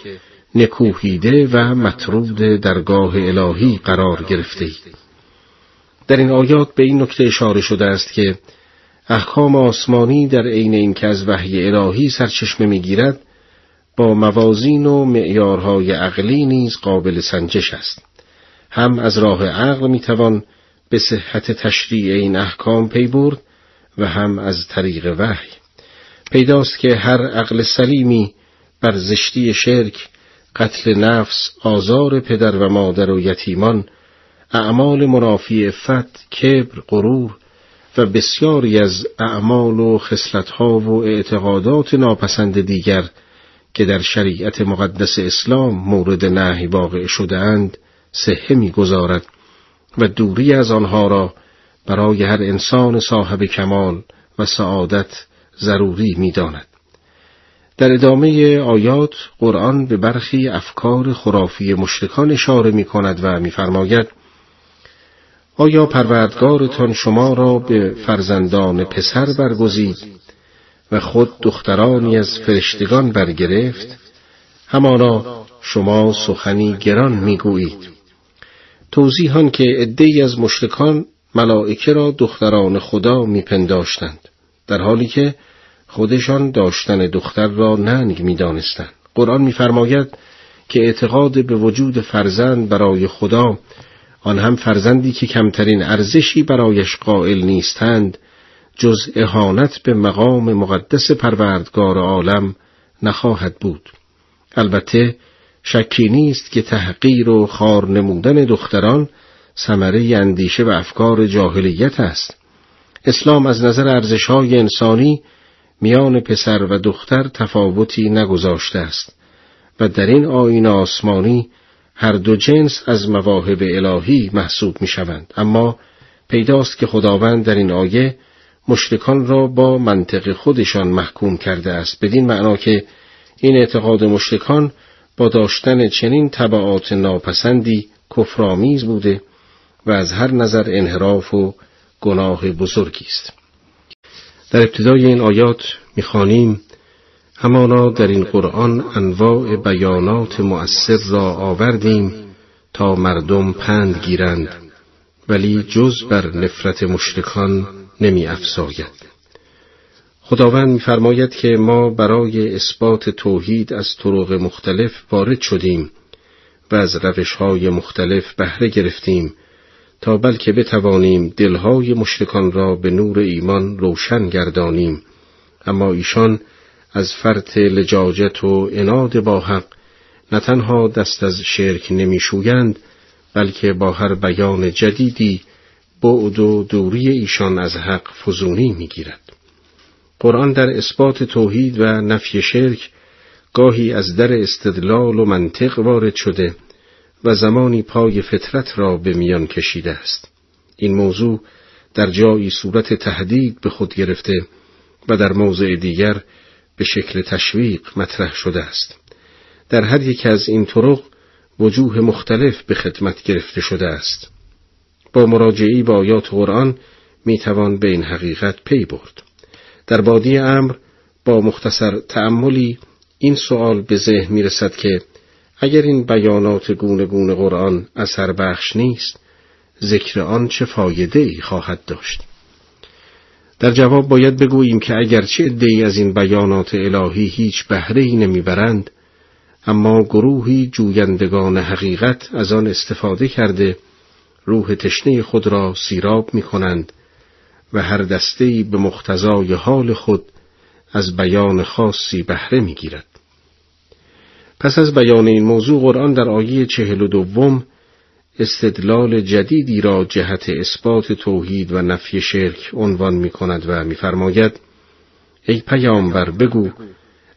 نکوهیده و مطرود درگاه الهی قرار گرفته در این آیات به این نکته اشاره شده است که احکام آسمانی در عین اینکه از وحی الهی سرچشمه می‌گیرد با موازین و معیارهای عقلی نیز قابل سنجش است. هم از راه عقل می‌توان به صحت تشریع این احکام پی برد و هم از طریق وحی. پیداست که هر عقل سلیمی بر زشتی شرک قتل نفس آزار پدر و مادر و یتیمان اعمال منافی فت، کبر غرور و بسیاری از اعمال و خصلتها و اعتقادات ناپسند دیگر که در شریعت مقدس اسلام مورد نهی واقع شده اند صحه می‌گذارد و دوری از آنها را برای هر انسان صاحب کمال و سعادت ضروری می‌داند. در ادامه آیات قرآن به برخی افکار خرافی مشرکان اشاره می کند و میفرماید آیا پروردگارتان شما را به فرزندان پسر برگزید و خود دخترانی از فرشتگان برگرفت؟ همانا شما سخنی گران می‌گویید. توضیحان که عدهای از مشرکان ملائکه را دختران خدا میپنداشتند در حالی که خودشان داشتن دختر را ننگ می‌دانستند. قرآن میفرماید که اعتقاد به وجود فرزند برای خدا آن هم فرزندی که کمترین ارزشی برایش قائل نیستند جز اهانت به مقام مقدس پروردگار عالم نخواهد بود. البته شکی نیست که تحقیر و خار نمودن دختران ثمره اندیشه و افکار جاهلیت است. اسلام از نظر ارزشهای انسانی میان پسر و دختر تفاوتی نگذاشته است و در این آین آسمانی هر دو جنس از مواهب الهی محسوب می شوند. اما پیداست که خداوند در این آیه مشرکان را با منطق خودشان محکوم کرده است بدین معنا که این اعتقاد مشرکان با داشتن چنین طبعات ناپسندی کفرآمیز بوده و از هر نظر انحراف و گناه بزرگی است در ابتدای این آیات می‌خوانیم همانا در این قرآن انواع بیانات مؤثر را آوردیم تا مردم پند گیرند ولی جز بر نفرت مشرکان نمی افزاید. خداوند میفرماید که ما برای اثبات توحید از طرق مختلف وارد شدیم و از روشهای مختلف بهره گرفتیم تا بلکه بتوانیم دلهای مشرکان را به نور ایمان روشن گردانیم. اما ایشان از فرط لجاجت و اناد با حق نه تنها دست از شرک نمیشویند بلکه با هر بیان جدیدی بعد و دوری ایشان از حق فزونی می‌گیرد. قرآن در اثبات توحید و نفی شرک گاهی از در استدلال و منطق وارد شده. و زمانی پای فطرت را به میان کشیده است. این موضوع در جایی صورت تهدید به خود گرفته و در موضع دیگر به شکل تشویق مطرح شده است. در هر یک از این طرق وجوه مختلف به خدمت گرفته شده است. با مراجعی با آیات قرآن می توان به این حقیقت پی برد. در بادی امر با مختصر تأملی این سوال به ذهن می رسد که اگر این بیانات گونه گونه قرآن اثر بخش نیست ذکر آن چه فایده ای خواهد داشت در جواب باید بگوییم که اگرچه عدهای از این بیانات الهی هیچ بهره ای نمی‌برند اما گروهی جویندگان حقیقت از آن استفاده کرده روح تشنه خود را سیراب می کنند و هر دستهای به مختزای حال خود از بیان خاصی بهره می گیرد. پس از بیان این موضوع قرآن در آیه چهل و دوم استدلال جدیدی را جهت اثبات توحید و نفی شرک عنوان می کند و میفرماید ای پیامبر بگو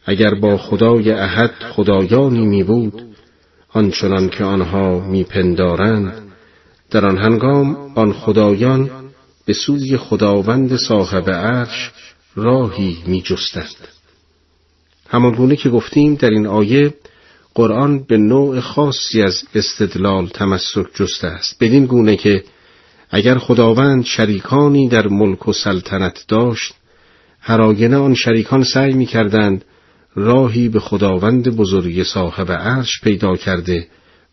اگر با خدای احد خدایانی می بود آنچنان که آنها میپندارند در آن هنگام آن خدایان به سوی خداوند صاحب عرش راهی می جستند. همان که گفتیم در این آیه قرآن به نوع خاصی از استدلال تمسک جسته است. بدین گونه که اگر خداوند شریکانی در ملک و سلطنت داشت هراینه آن شریکان سعی می کردند راهی به خداوند بزرگ صاحب عرش پیدا کرده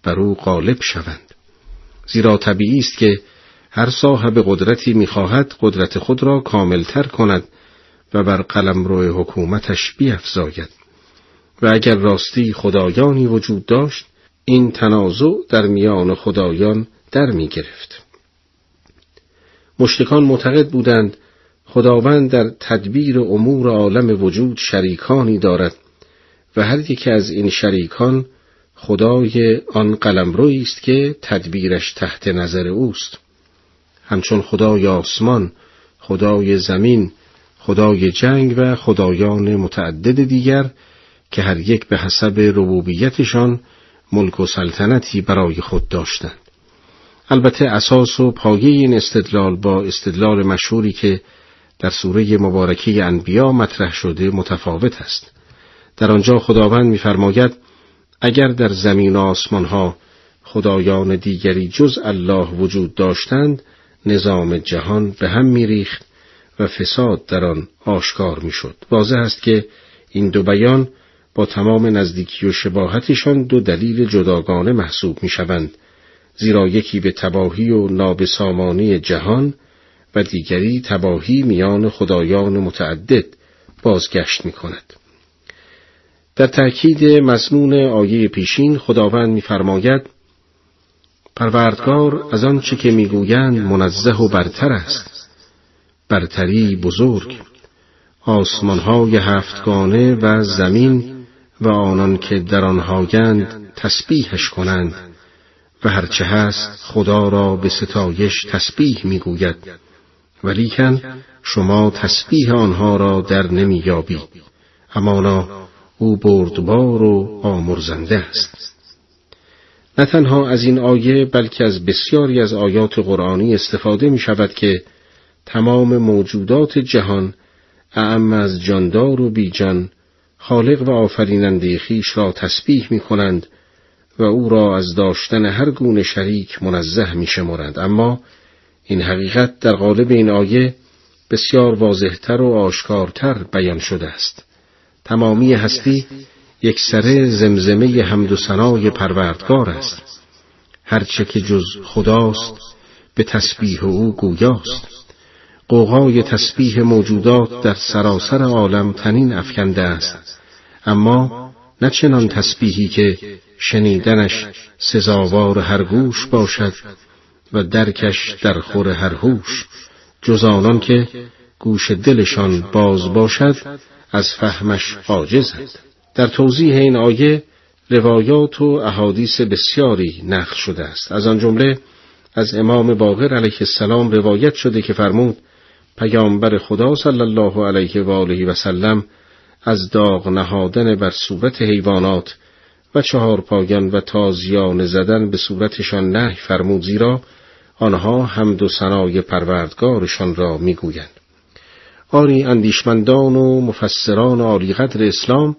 بر او غالب شوند. زیرا طبیعی است که هر صاحب قدرتی می‌خواهد قدرت خود را کاملتر کند و بر قلمرو حکومتش بیافزاید و اگر راستی خدایانی وجود داشت این تنازع در میان خدایان در می گرفت. مشتکان معتقد بودند خداوند در تدبیر امور عالم وجود شریکانی دارد و هر یکی از این شریکان خدای آن قلمرویی است که تدبیرش تحت نظر اوست همچون خدای آسمان خدای زمین خدای جنگ و خدایان متعدد دیگر که هر یک به حسب ربوبیتشان ملک و سلطنتی برای خود داشتند. البته اساس و پایه این استدلال با استدلال مشهوری که در سوره مبارکه انبیا مطرح شده متفاوت است. در آنجا خداوند می‌فرماید اگر در زمین و آسمان ها خدایان دیگری جز الله وجود داشتند نظام جهان به هم میریخت و فساد در آن آشکار می‌شد. واضح است که این دو بیان با تمام نزدیکی و شباهتشان دو دلیل جداگانه محسوب می‌شوند زیرا یکی به تباهی و نابسامانی جهان و دیگری تباهی میان خدایان متعدد بازگشت می کند. در تأکید مضمون آیه پیشین خداوند می‌فرماید پروردگار از آنچه که می‌گویند منزه و برتر است برتری بزرگ آسمانهای هفتگانه و زمین و آنان که در آنهایند تسبیحش کنند. و هرچه هست خدا را به ستایش تسبیح می‌گوید. ولیکن شما تسبیح آنها را در نمییابید همانا او بردبار و آمرزنده است. نه تنها از این آیه بلکه از بسیاری از آیات قرآنی استفاده می شود که تمام موجودات جهان اعم از جاندار و بیجان خالق و آفریننده خیش را تسبیح می کنند و او را از داشتن هر گونه شریک منزه می شمارند. اما این حقیقت در قالب این آیه بسیار واضحتر و آشکارتر بیان شده است. تمامی هستی یک سره زمزمه حمد و ثنای پروردگار است هرچه که جز خداست به تسبیح او گویاست قوقای تسبیح موجودات در سراسر عالم تنین افکنده است. اما نه چنان تسبیحی که شنیدنش سزاوار هر گوش باشد و درکش در خور هر هوش جز آنان که گوش دلشان باز باشد از فهمش عاجزند در توضیح این آیه روایات و احادیث بسیاری نقل شده است. از آن جمله از امام باقر علیه السلام روایت شده که فرمود پیامبر خدا صلی الله علیه و آله و سلم از داغ نهادن بر صورت حیوانات و چهار پایان و تازیان زدن به صورتشان نه فرمود زیرا آنها حمد و ثنای پروردگارشان را می‌گویند. آری اندیشمندان و مفسران عالیقدر اسلام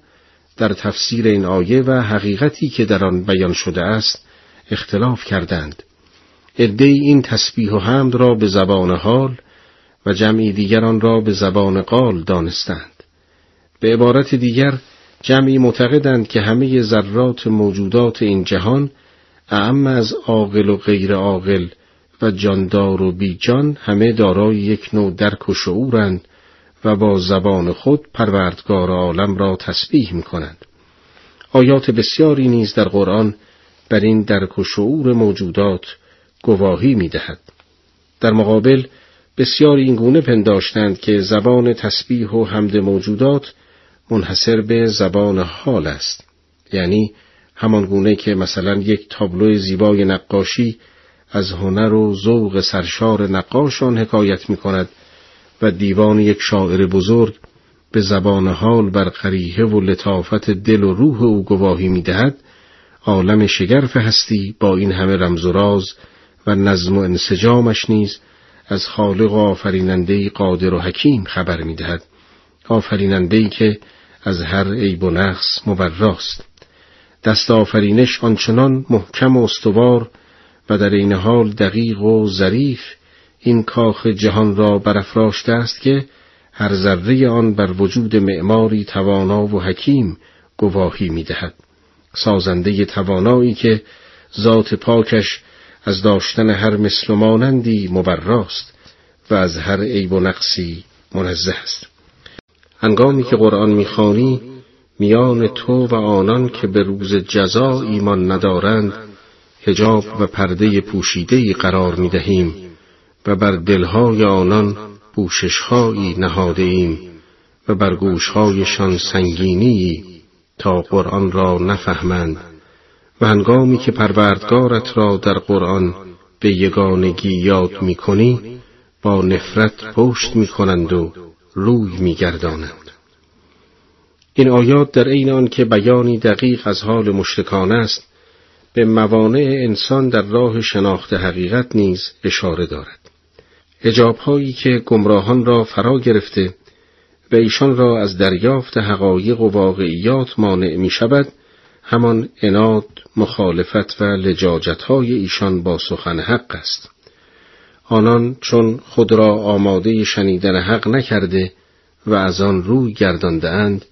در تفسیر این آیه و حقیقتی که در آن بیان شده است اختلاف کردند. عدهای این تسبیح و حمد را به زبان حال و جمعی دیگران را به زبان قال دانستند به عبارت دیگر جمعی معتقدند که همه ذرات موجودات این جهان اعم از عاقل و غیر عاقل و جاندار و بیجان همه دارای یک نوع درک و شعورند و با زبان خود پروردگار عالم را تسبیح می کنند. آیات بسیاری نیز در قرآن بر این درک و شعور موجودات گواهی می دهد. در مقابل بسیاری این گونه پنداشتند که زبان تسبیح و حمد موجودات منحصر به زبان حال است. یعنی همان گونه که مثلا یک تابلو زیبای نقاشی از هنر و ذوق سرشار نقاشان حکایت می کند و دیوان یک شاعر بزرگ به زبان حال بر قریه و لطافت دل و روح او گواهی می دهد عالم شگرف هستی با این همه رمز و راز و نظم و انسجامش نیز از خالق و آفریننده قادر و حکیم خبر می دهد آفریننده که از هر عیب و نقص مبراست. دست آفرینش آنچنان محکم و استوار و در این حال دقیق و ظریف این کاخ جهان را برافراشته است که هر ذره آن بر وجود معماری توانا و حکیم گواهی می‌دهد. سازنده توانایی که ذات پاکش از داشتن هر مثل مانندی مبراست و از هر عیب و نقصی منزه است. هنگامی که قرآن می‌خوانی میان تو و آنان که به روز جزا ایمان ندارند هجاب و پرده پوشیده قرار می‌دهیم و بر دلهای آنان بوششهایی نهاده ایم و بر گوشهایشان سنگینی تا قرآن را نفهمند. و هنگامی که پروردگارت را در قرآن به یگانگی یاد می کنی با نفرت پشت می کنند و روی می گردانند. این آیات در عین آن که بیانی دقیق از حال مشرکان است به موانع انسان در راه شناخت حقیقت نیز اشاره دارد. هجاب هایی که گمراهان را فرا گرفته و ایشان را از دریافت حقایق و واقعیات مانع می شود همان اناد، مخالفت و لجاجت های ایشان با سخن حق است. آنان چون خود را آماده شنیدن حق نکرده و از آن روی گردانده اند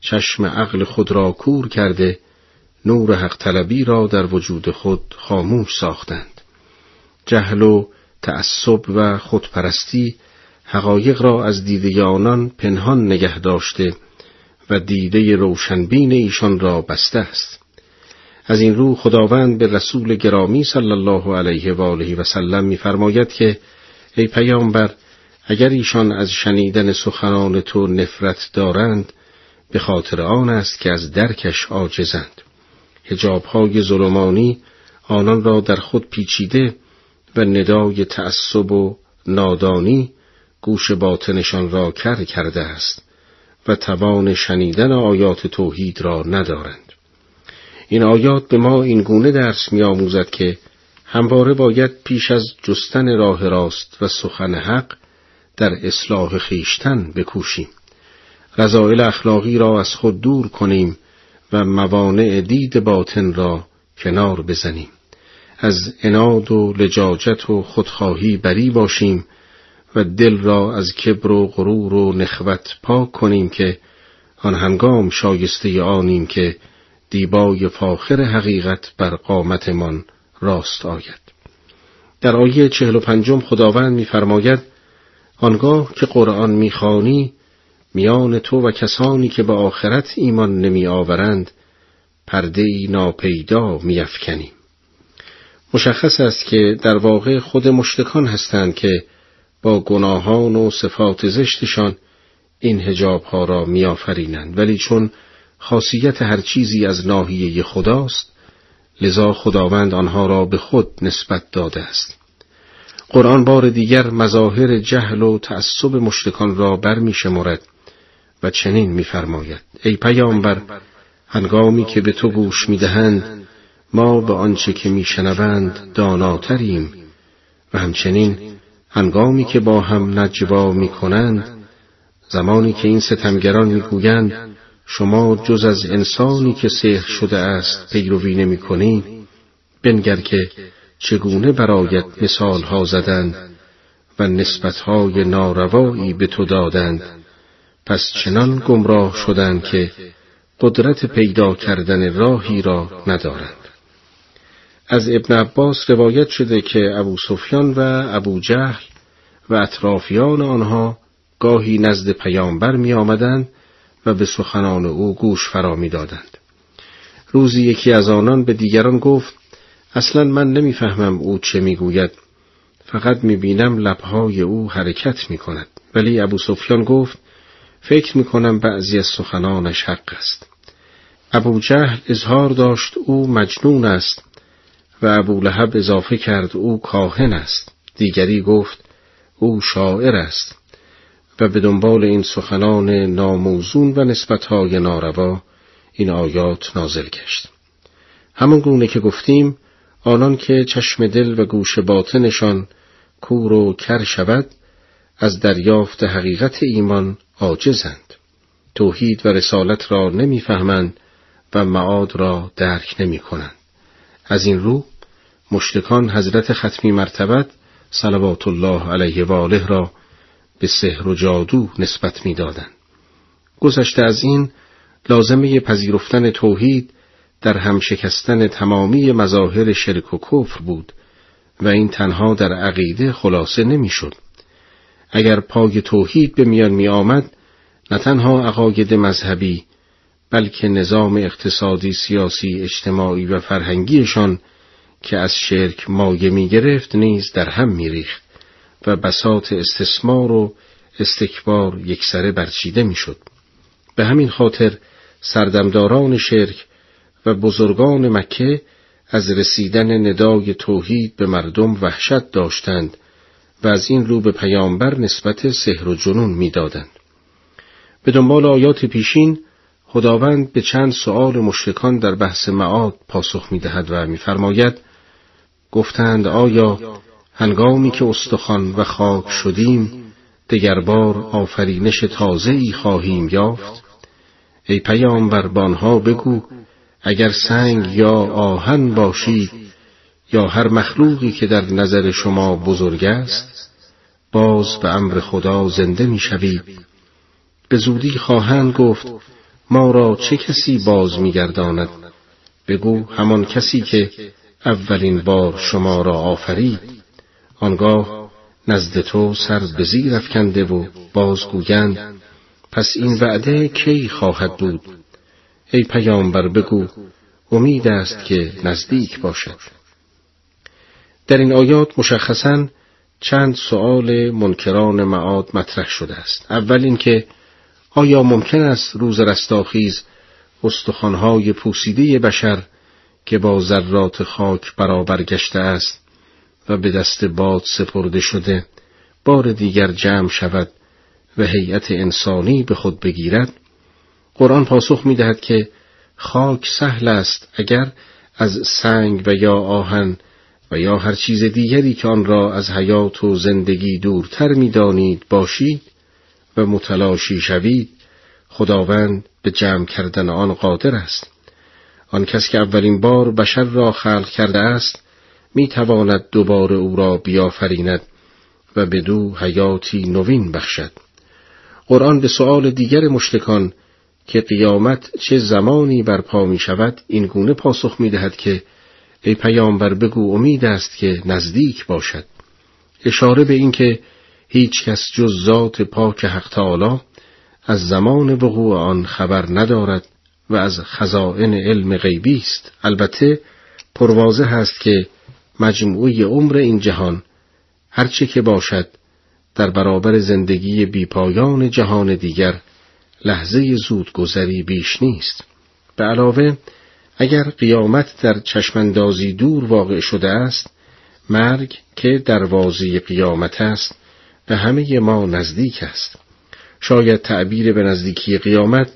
چشم عقل خود را کور کرده نور حق طلبی را در وجود خود خاموش ساختند جهل و تعصب و خودپرستی حقایق را از دیده آنان پنهان نگه داشته و دیده روشنبین ایشان را بسته است. از این رو خداوند به رسول گرامی صلی الله علیه و آله و سلم می‌فرماید که ای پیامبر اگر ایشان از شنیدن سخنان تو نفرت دارند به خاطر آن است که از درکش عاجزند. هجابهای ظلمانی آنان را در خود پیچیده و ندای تعصب و نادانی گوش باطنشان را کر کرده است. و توان شنیدن آیات توحید را ندارند. این آیات به ما این گونه درس می آموزد که همواره باید پیش از جستن راه راست و سخن حق در اصلاح خیشتن بکوشیم. رضایل اخلاقی را از خود دور کنیم و موانع دید باطن را کنار بزنیم. از اناد و لجاجت و خودخواهی بری باشیم و دل را از کبر و غرور و نخوت پاک کنیم که آن هنگام شایسته آنیم که دیبای فاخر حقیقت بر قامتمان راست آید. در آیه چهل و پنجم خداوند می‌فرماید آنگاه که قرآن می‌خوانی میان تو و کسانی که به آخرت ایمان نمی آورند پرده ناپیدا میافکنیم. مشخص است که در واقع خود مشتکان هستند که با گناهان و صفات زشتشان این هجاب ها را میآفرینند. ولی چون خاصیت هر چیزی از ناحیه خداست لذا خداوند آنها را به خود نسبت داده است. قرآن بار دیگر مظاهر جهل و تعصب مشتکان را برمی شمرد و چنین میفرماید. ای پیامبر هنگامی که به تو گوش می‌دهند ما به آنچه که میشنوند داناتریم و همچنین هنگامی که با هم نجوا می‌کنند زمانی که این ستمگران می‌گویند شما جز از انسانی که سحر شده است پیروی نمی کنید بنگر که چگونه برایت مثال ها زدند و نسبت های ناروایی به تو دادند. پس چنان گمراه شدند که قدرت پیدا کردن راهی را ندارند. از ابن عباس روایت شده که ابو سفیان و ابو جهل و اطرافیان آنها گاهی نزد پیامبر می آمدند و به سخنان او گوش فرا می دادند. روزی یکی از آنان به دیگران گفت اصلا من نمی‌فهمم او چه می‌گوید. فقط می‌بینم لبهای او حرکت می‌کند. ولی ابو سفیان گفت فکر می‌کنم بعضی از سخنانش حق است. ابو جهل اظهار داشت او مجنون است. و ابو لحب اضافه کرد او کاهن است. دیگری گفت او شاعر است. و به دنبال این سخنان ناموزون و نسبتهای ناروا این آیات نازل گشت. همون گونه که گفتیم آنان که چشم دل و گوش باطنشان کور و کر شود از دریافت حقیقت ایمان عاجزند. توحید و رسالت را نمی‌فهمند و معاد را درک نمی کنند. از این رو مشتکان حضرت ختمی مرتبت صلوات الله علیه و آله را به سحر و جادو نسبت می‌دادند. گذشته از این لازمه پذیرفتن توحید در هم شکستن تمامی مظاهر شرک و کفر بود و این تنها در عقیده خلاصه نمی‌شد. اگر پای توحید به میان می آمد نه تنها عقاید مذهبی بلکه نظام اقتصادی سیاسی اجتماعی و فرهنگیشان که از شرک مایه می گرفت نیز در هم می ریخت و بساط استثمار و استکبار یکسره برچیده می شد. به همین خاطر سردمداران شرک و بزرگان مکه از رسیدن ندای توحید به مردم وحشت داشتند و از این رو به پیامبر نسبت سحر و جنون می‌دادند. به دنبال آیات پیشین خداوند به چند سؤال مشرکان در بحث معاد پاسخ می‌دهد و میفرماید گفتند آیا هنگامی که استخوان و خاک شدیم دگر بار آفرینش تازه ای خواهیم یافت؟ ای پیامبر بانها بگو اگر سنگ یا آهن باشید یا هر مخلوقی که در نظر شما بزرگ است باز به امر خدا زنده می‌شوید. به زودی خواهند گفت ما را چه کسی باز میگرداند؟ بگو همان کسی که اولین بار شما را آفرید. آنگاه نزد تو سر به زیر افکنده و بازگویند پس این وعده کی خواهد بود؟ ای پیامبر بگو امید است که نزدیک باشد. در این آیات مشخصا چند سؤال منکران معاد مطرح شده است. اول اینکه آیا ممکن است روز رستاخیز استخوانهای پوسیده بشر که با ذرات خاک برابر گشته است و به دست باد سپرده شده بار دیگر جمع شود و هیئت انسانی به خود بگیرد؟ قرآن پاسخ می دهد که خاک سهل است اگر از سنگ و یا آهن و یا هر چیز دیگری که آن را از حیات و زندگی دورتر می دانید باشید. و متلاشی شوید خداوند به جمع کردن آن قادر است. آن کس که اولین بار بشر را خلق کرده است می تواند دوباره او را بیافریند و به دو حیاتی نوین بخشد. قرآن به سؤال دیگر مشتکان که قیامت چه زمانی برپا می شود این گونه پاسخ می دهد که ای پیامبر بگو امید است که نزدیک باشد. اشاره به اینکه هیچ کس جز ذات پاک حق تعالی از زمان وقوع آن خبر ندارد و از خزائن علم غیبی است. البته پروازه هست که مجموعی عمر این جهان هرچه که باشد در برابر زندگی بیپایان جهان دیگر لحظه زودگذری بیش نیست. به علاوه اگر قیامت در چشمندازی دور واقع شده است مرگ که دروازه قیامت است به همه ما نزدیک است. شاید تعبیر به نزدیکی قیامت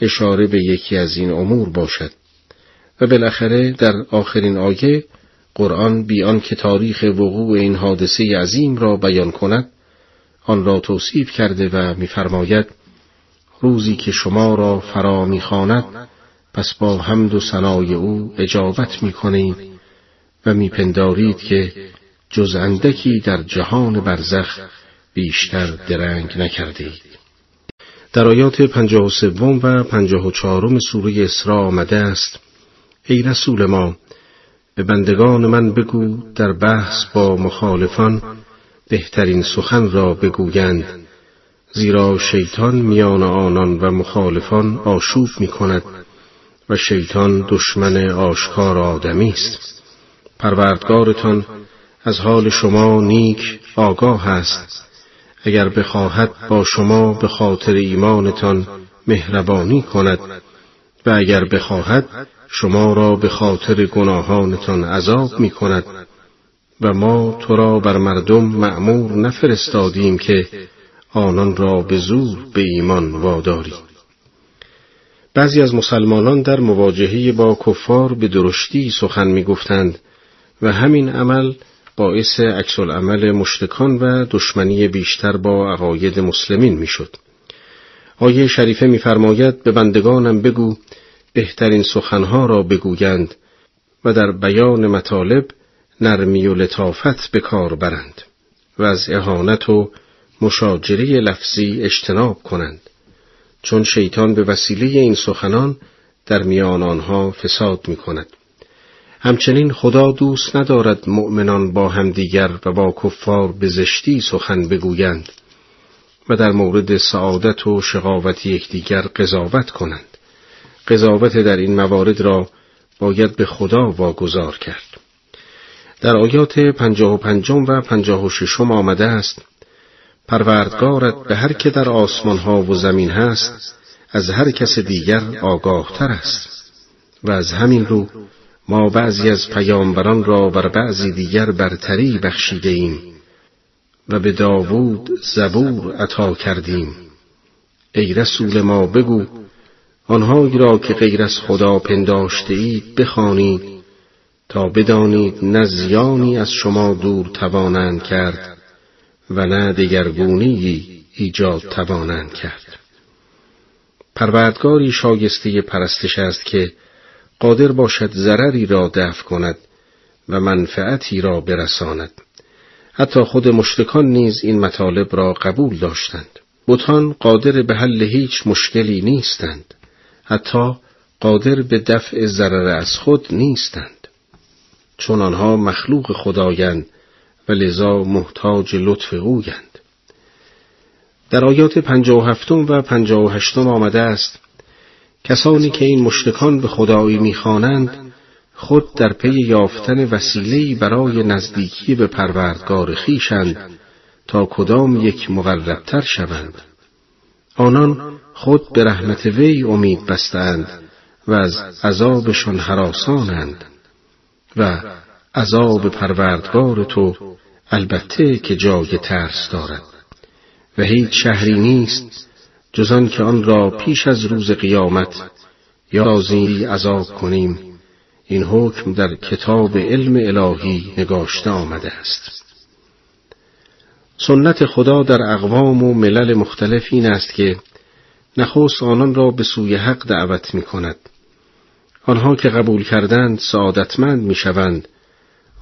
اشاره به یکی از این امور باشد. و بالاخره در آخرین آیه قرآن بیان که تاریخ وقوع این حادثه عظیم را بیان کند آن را توصیف کرده و میفرماید روزی که شما را فرا می‌خواند پس با حمد و ثنای او اجابت می‌کنید و میپندارید که جز اندکی در جهان برزخ بیشتر درنگ نکردید. در آیات پنجاه و سوم و پنجاه و چهارم سوره اسراء آمده است ای رسول ما به بندگان من بگو در بحث با مخالفان بهترین سخن را بگویند زیرا شیطان میان آنان و مخالفان آشوب می کند و شیطان دشمن آشکار آدمی است. پروردگارتان از حال شما نیک آگاه است. اگر بخواهد با شما به خاطر ایمانتان مهربانی کند و اگر بخواهد شما را به خاطر گناهانتان عذاب می کند و ما تو را بر مردم معمور نفرستادیم که آنان را به زور به ایمان واداری. بعضی از مسلمانان در مواجهه با کفار به درشتی سخن می گفتند و همین عمل باعث عکس عمل مشتکان و دشمنی بیشتر با عقاید مسلمین می‌شد. آیه شریفه میفرماید به بندگانم بگو بهترین سخنها را بگویند و در بیان مطالب نرمی و لطافت به کار برند و از اهانت و مشاجره لفظی اجتناب کنند چون شیطان به وسیله این سخنان در میان آنها فساد می کند. همچنین خدا دوست ندارد مؤمنان با همدیگر و با کفار به زشتی سخن بگویند و در مورد سعادت و شقاوت یکدیگر قضاوت کنند. قضاوت در این موارد را باید به خدا واگذار کرد. در آیات پنجاه و پنجم و پنجاه و ششم آمده است پروردگارت به هر که در آسمان ها و زمین هست از هر کس دیگر آگاه تر است و از همین رو ما بعضی از پیامبران را بر بعضی دیگر برتری بخشیده ایم و به داوود زبور عطا کردیم. ای رسول ما بگو آنهایی را که غیر از خدا پنداشته اید بخوانید تا بدانید نه زیانی از شما دور توانند کرد و نه دگرگونی ایجاد توانند کرد. پروردگاری شایسته پرستش است که قادر باشد ضرری را دفع کند و منفعتی را برساند. حتی خود مشتکان نیز این مطالب را قبول داشتند. بتان قادر به حل هیچ مشکلی نیستند. حتی قادر به دفع ضرر از خود نیستند. چون آنها مخلوق خدایند و لذا محتاج لطف اویند. در آیات پنجاه و هفتم و پنجاه و هشتم آمده است کسانی که این مشتکان به خدایی می‌خوانند خود در پی یافتن وسیله‌ای برای نزدیکی به پروردگار خیشند تا کدام یک مقربتر شوند. آنان خود به رحمت وی امید بستند و از عذابشان حراسانند و عذاب پروردگار تو البته که جای ترس دارد و هیچ شهری نیست جز که آن را پیش از روز قیامت یا رازی عذاب کنیم این حکم در کتاب علم الهی نگاشته آمده است سنت خدا در اقوام و ملل مختلف این است که نخست آنان را به سوی حق دعوت می کند. آنها که قبول کردند سعادتمند می شوند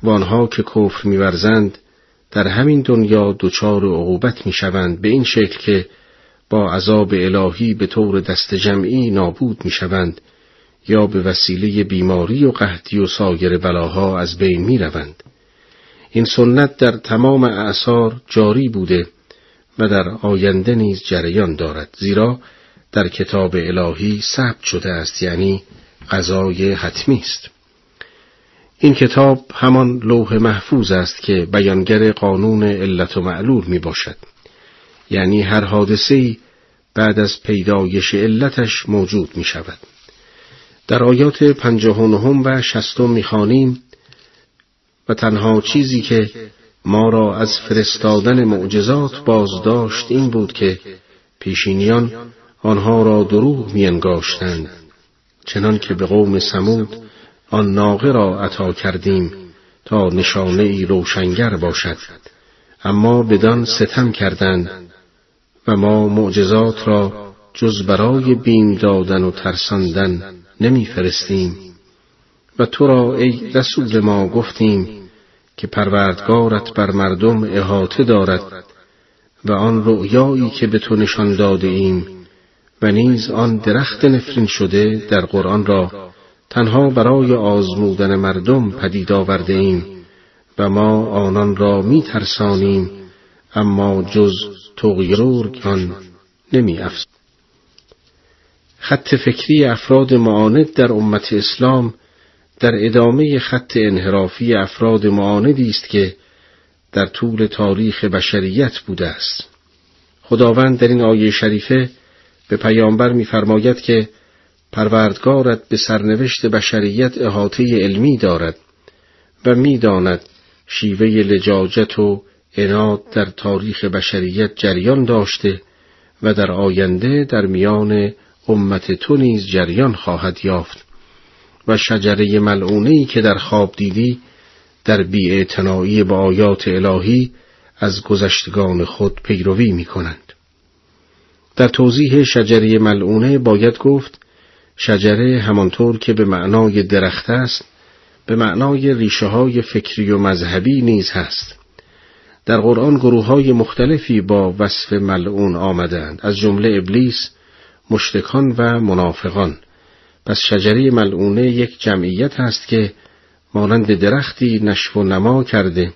و آنها که کفر می ورزند در همین دنیا دچار عقوبت می شوند به این شکل که با عذاب الهی به طور دست جمعی نابود می شوند یا به وسیله بیماری و قحطی و سایر بلاها از بین می روند. این سنت در تمام اعثار جاری بوده و در آینده نیز جریان دارد زیرا در کتاب الهی ثبت شده است یعنی قضای حتمی است این کتاب همان لوح محفوظ است که بیانگر قانون علت و معلول می باشد یعنی هر حادثه بعد از پیدایش علتش موجود می شود در آیات پنجاه و شستم می‌خوانیم و تنها چیزی که ما را از فرستادن معجزات بازداشت این بود که پیشینیان آنها را دروغ میانگاشتند. چنان که به قوم سمود آن ناقه را عطا کردیم تا نشانه ای روشنگر باشد. اما بدان ستم کردند و ما معجزات را جز برای بیم دادن و ترساندن نمیفرستیم. و تو را ای رسول ما گفتیم که پروردگارت بر مردم احاطه دارد و آن رؤیایی که به تو نشان داده ایم و نیز آن درخت نفرین شده در قرآن را تنها برای آزمودن مردم پدید آورده ایم و ما آنان را می ترسانیم اما جز تغییر آن نمی افز. خط فکری افراد معاند در امت اسلام در ادامه خط انحرافی افراد معاندی است که در طول تاریخ بشریت بوده است خداوند در این آیه شریفه به پیامبر می‌فرماید که پروردگارت به سرنوشت بشریت احاطه علمی دارد و می‌داند شیوه لجاجت و اناد در تاریخ بشریت جریان داشته و در آینده در میان امت تو نیز جریان خواهد یافت و شجره ملعونهی که در خواب دیدی در بیاعتنایی با آیات الهی از گذشتگان خود پیروی می کنند. در توضیح شجره ملعونه باید گفت شجره همانطور که به معنای درخت است به معنای ریشه های فکری و مذهبی نیز هست. در قرآن گروه های مختلفی با وصف ملعون آمدند از جمله ابلیس، مشتکان و منافقان. پس شجره ملعونه یک جمعیت است که مانند درختی نشو و نما کرده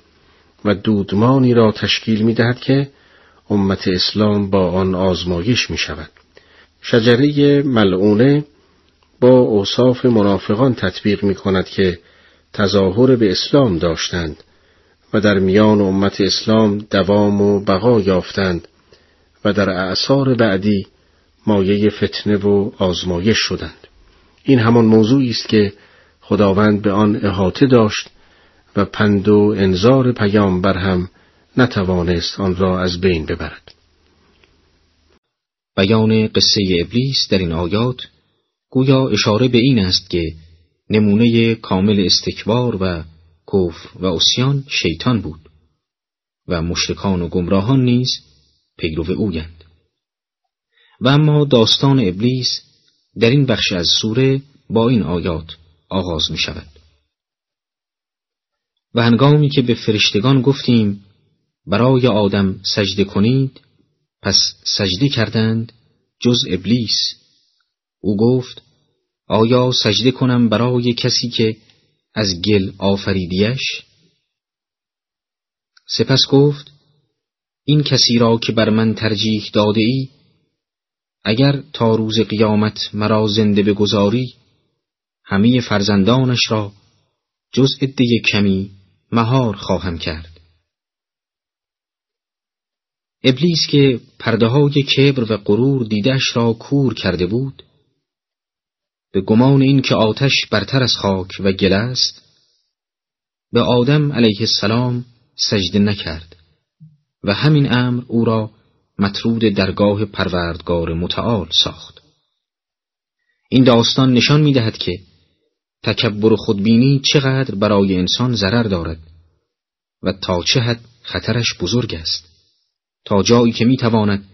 و دودمانی را تشکیل می دهد که امت اسلام با آن آزمایش می شود. شجره ملعونه با اوصاف منافقان تطبیق می کند که تظاهر به اسلام داشتند. و در میان امت اسلام دوام و بقا یافتند و در اعثار بعدی مایه فتنه و آزمایش شدند. این همان موضوعی است که خداوند به آن احاطه داشت و پند و انذار پیامبر هم نتوانست آن را از بین ببرد. بیان قصه ابلیس در این آیات گویا اشاره به این است که نمونه کامل استکبار و کفر و اسیان شیطان بود و مشرکان و گمراهان نیز پیرو اویند و اما داستان ابلیس در این بخش از سوره با این آیات آغاز می شود. و هنگامی که به فرشتگان گفتیم برای آدم سجده کنید پس سجده کردند جز ابلیس. او گفت آیا سجده کنم برای کسی که از گل آفریدیش؟ سپس گفت این کسی را که بر من ترجیح داده ای اگر تا روز قیامت مرا زنده بگذاری همه فرزندانش را جز عده کمی مهار خواهم کرد ابلیس که پرده های کبر و غرور دیدش را کور کرده بود به گمان اینکه آتش برتر از خاک و گل است به آدم علیه السلام سجده نکرد و همین امر او را مطرود درگاه پروردگار متعال ساخت. این داستان نشان می دهد که تکبر خودبینی چقدر برای انسان ضرر دارد و تا چه حد خطرش بزرگ است. تا جایی که می تواند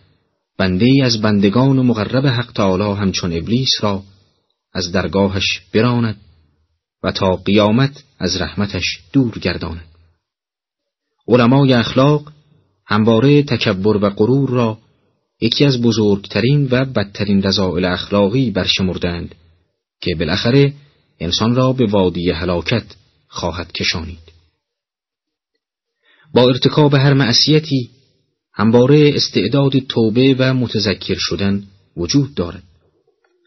بنده ای از بندگان و مقرب حق تعالی همچون ابلیس را از درگاهش براند و تا قیامت از رحمتش دور گرداند. علمای اخلاق همواره تکبر و غرور را یکی از بزرگترین و بدترین رضایل اخلاقی برشمردند که بالاخره انسان را به وادی هلاکت خواهد کشانید. با ارتکاب هر معصیتی همواره استعداد توبه و متذکر شدن وجود دارد.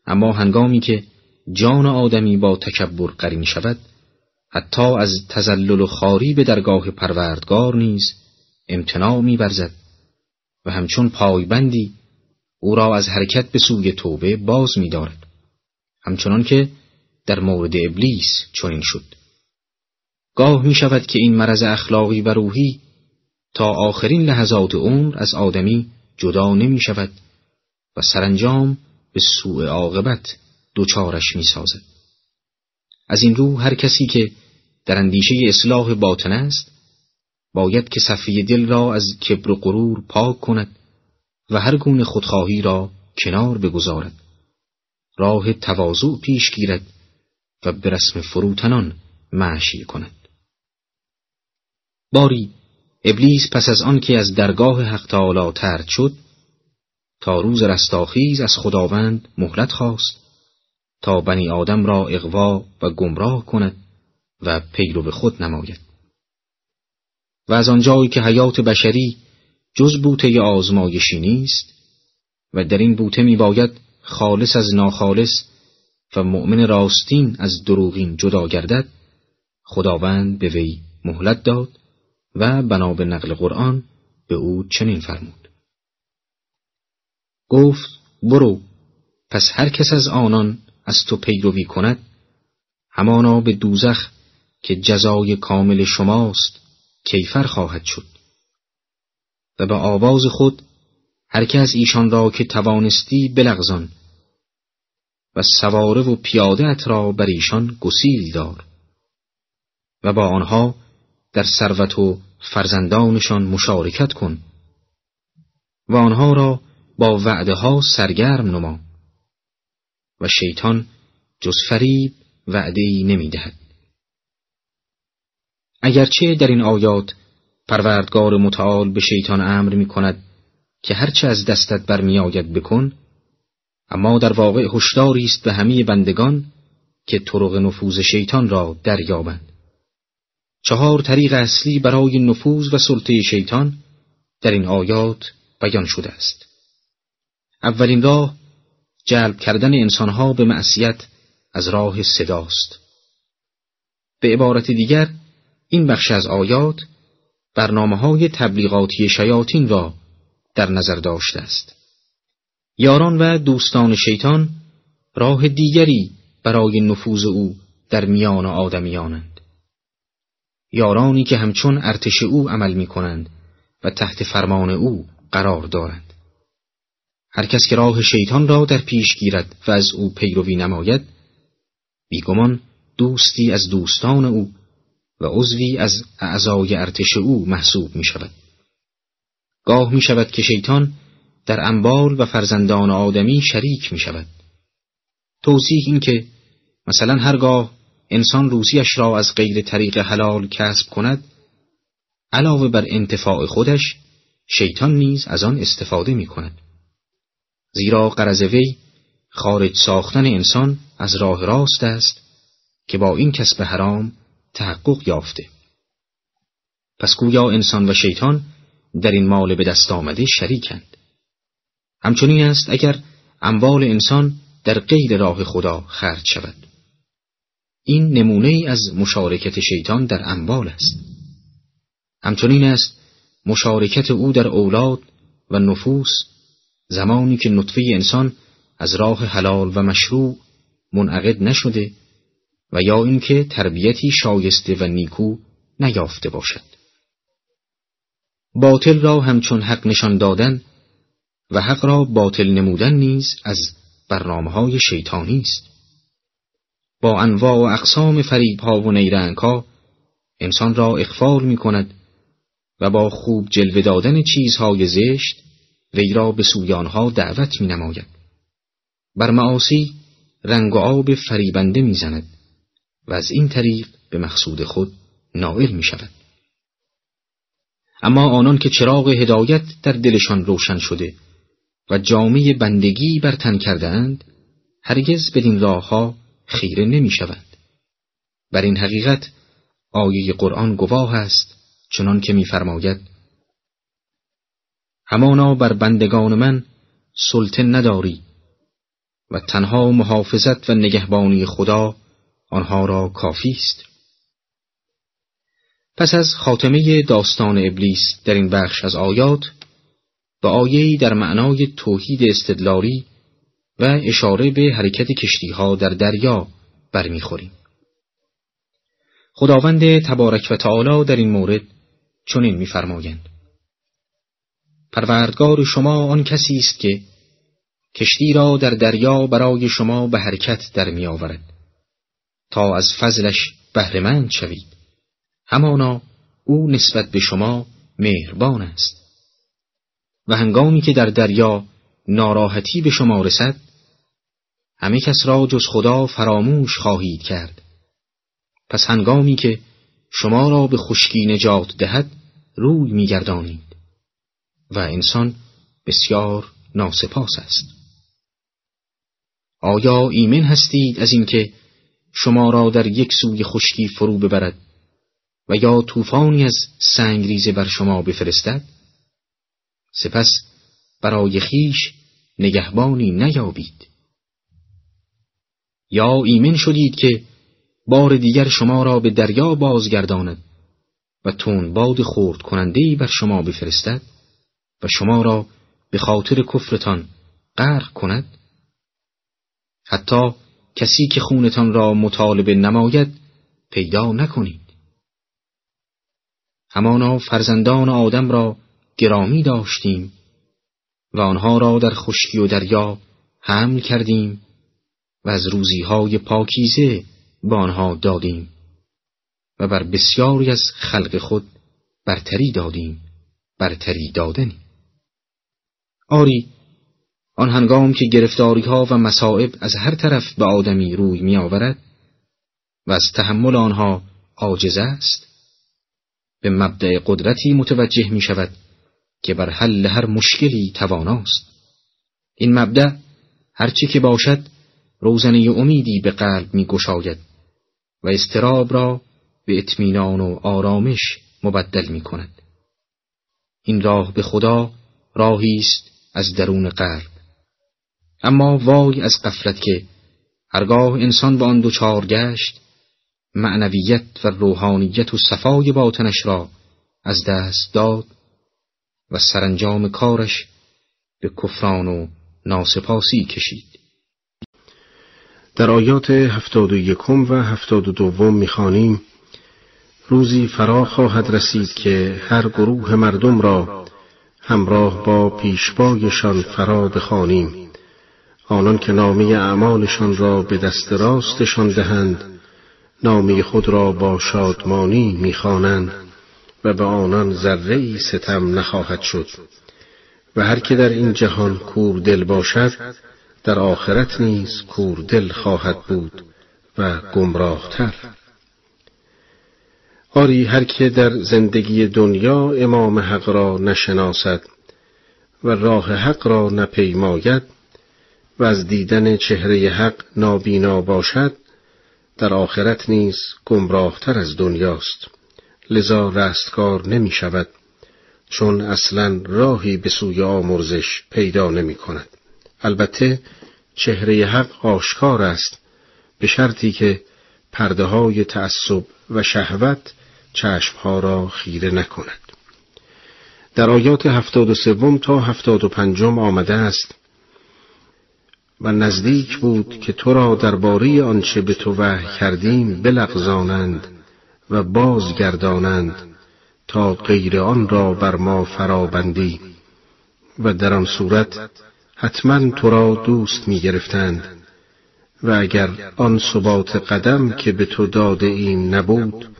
اما هنگامی که جان آدمی با تکبر قرین شود حتی از تزلل و خاری به درگاه پروردگار نیز امتناع میورزد و همچون پایبندی او را از حرکت به سوی توبه باز می‌دارد. همچنان که در مورد ابلیس چنین شد. گاه می شود که این مرض اخلاقی و روحی تا آخرین لحظات عمر از آدمی جدا نمی شود و سرانجام به سوء عاقبت دوچارش می سازد. از این رو هر کسی که در اندیشه اصلاح باطن است باید که صفی دل را از کبر و غرور پاک کند و هر گونه خودخواهی را کنار بگذارد راه تواضع پیش گیرد و به رسم فروتنان معشی کند باری ابلیس پس از آن که از درگاه حق تعالی ترد شد تا روز رستاخیز از خداوند مهلت خواست تا بنی آدم را اغوا و گمراه کند و پیرو به خود نماید. و از آنجایی که حیات بشری جز بوته آزمایشی نیست و در این بوته می باید خالص از ناخالص و مؤمن راستین از دروغین جدا گردد خداوند به وی مهلت داد و بنا به نقل قرآن به او چنین فرمود. گفت برو پس هر کس از آنان از تو پیروی کند همانا به دوزخ که جزای کامل شماست کیفر خواهد شد. و به آواز خود هر از ایشان را که توانستی بلغزان و سواره و پیاده را بر ایشان گسیل دار و با آنها در ثروت و فرزندانشان مشارکت کن و آنها را با وعده ها سرگرم نما. و شیطان جز فریب وعده ای نمی دهد. اگرچه در این آیات پروردگار متعال به شیطان امر می کند که هرچه از دستت برمیآید بکن اما در واقع هشداری است به همه بندگان که طرق نفوذ شیطان را دریابند. چهار طریق اصلی برای نفوذ و سلطه شیطان در این آیات بیان شده است. اولین راه جلب کردن انسانها به معصیت از راه صداست. به عبارت دیگر این بخش از آیات برنامه های تبلیغاتی شیاطین را در نظر داشته است. یاران و دوستان شیطان راه دیگری برای نفوذ او در میان آدمیانند. یارانی که همچون ارتش او عمل می کنند و تحت فرمان او قرار دارند. هر کس که راه شیطان را در پیش گیرد و از او پیروی نماید بیگمان دوستی از دوستان او و عضوی از اعضای ارتش او محسوب می شود. گاه می شود که شیطان در انبال و فرزندان آدمی شریک می شود. توضیح این که مثلا هرگاه انسان روزیش را از غیر طریق حلال کسب کند علاوه بر انتفاع خودش شیطان نیز از آن استفاده می کند. زیرا قرض وی خارج ساختن انسان از راه راست است که با این کسب حرام تحقق یافته. پس گویا انسان و شیطان در این مال به دست آمده شریکند. همچنین است اگر اموال انسان در غیر راه خدا خرج شود. این نمونه ای از مشارکت شیطان در اموال است. همچنین است مشارکت او در اولاد و نفوس زمانی که نطفه انسان از راه حلال و مشروع منعقد نشده و یا اینکه تربیتی شایسته و نیکو نیافته باشد. باطل را همچون حق نشان دادن و حق را باطل نمودن نیز از برنامه های شیطانی است. با انواع و اقسام فریب ها و نیرنگ ها انسان را اخفال می کند و با خوب جلوه دادن چیزهای زشت وی را به سویانها دعوت می نماید. بر معاصی رنگ و آب فریبنده می زند و از این طریق به مقصود خود نائل می شود. اما آنان که چراغ هدایت در دلشان روشن شده و جامعه بندگی بر تن کردهاند هرگز بدین راهها خیره نمی شوند. بر این حقیقت آیه قرآن گواه است چنان که میفرماید همانا بر بندگان من سلطن نداری و تنها محافظت و نگهبانی خدا آنها را کافی است پس از خاتمه داستان ابلیس در این بخش از آیات به آیهی در معنای توحید استدلالی و اشاره به حرکت کشتیها در دریا برمیخوریم. خداوند تبارک و تعالی در این مورد چنین میفرمایند پروردگار شما آن کسی است که کشتی را در دریا برای شما به حرکت در می آورد تا از فضلش بهرهمند شوید. همانا او نسبت به شما مهربان است. و هنگامی که در دریا ناراحتی به شما رسد همه کس را جز خدا فراموش خواهید کرد. پس هنگامی که شما را به خشکی نجات دهد روی میگردانید و انسان بسیار ناسپاس است. آیا ایمن هستید از اینکه شما را در یک سوی خشکی فرو ببرد و یا طوفانی از سنگریزه بر شما بفرستد؟ سپس برای خیش نگهبانی نیابید. یا ایمن شدید که بار دیگر شما را به دریا بازگرداند و تون باد خورد کننده بر شما بفرستد؟ و شما را به خاطر کفرتان غرق کند؟ حتی کسی که خونتان را مطالبه نماید پیدا نکنید. همانا فرزندان آدم را گرامی داشتیم و آنها را در خشکی و دریا حمل کردیم و از روزیهای پاکیزه به آنها دادیم و بر بسیاری از خلق خود برتری دادیم برتری دادنی. آری آن هنگام که گرفتاری ها و مصائب از هر طرف به آدمی روی می آورد و از تحمل آنها عاجز است به مبدع قدرتی متوجه می شود که بر حل هر مشکلی تواناست این مبدع هرچی که باشد روزنه امیدی به قلب می گشاید و استراب را به اطمینان و آرامش مبدل می کند. این راه به خدا راهی است از درون قلب. اما وای از قفلت که هرگاه انسان به آن دوچار گشت معنویت و روحانیت و صفای باطنش را از دست داد و سرانجام کارش به کفران و ناسپاسی کشید. در آیات هفتاد و یکم و هفتاد و دوم می‌خوانیم روزی فرا خواهد رسید که هر گروه مردم را همراه با پیشبایشان فرا بخوانیم. آنان که نامه اعمالشان را به دست راستشان دهند نامه خود را با شادمانی می‌خوانند و به آنان ذره ستم نخواهد شد. و هر که در این جهان کور دل باشد در آخرت نیز کور دل خواهد بود و گمراهتر. آری هر که در زندگی دنیا امام حق را نشناسد و راه حق را نپیماید و از دیدن چهره حق نابینا باشد در آخرت نیز گمراهتر از دنیاست. لذا رستگار نمی شود چون اصلا راهی به سوی آمرزش پیدا نمی کند. البته چهره حق آشکار است به شرطی که پرده های تعصب و شهوت چشمها را خیره نکند. در آیات هفتاد و سوم تا هفتاد و پنجم آمده است و نزدیک بود که تو را درباره آنچه به تو وحی کردیم بلغزانند و بازگردانند تا غیر آن را بر ما فرابندی و در آن صورت حتما تو را دوست می گرفتند و اگر آن ثبات قدم که به تو داده این نبود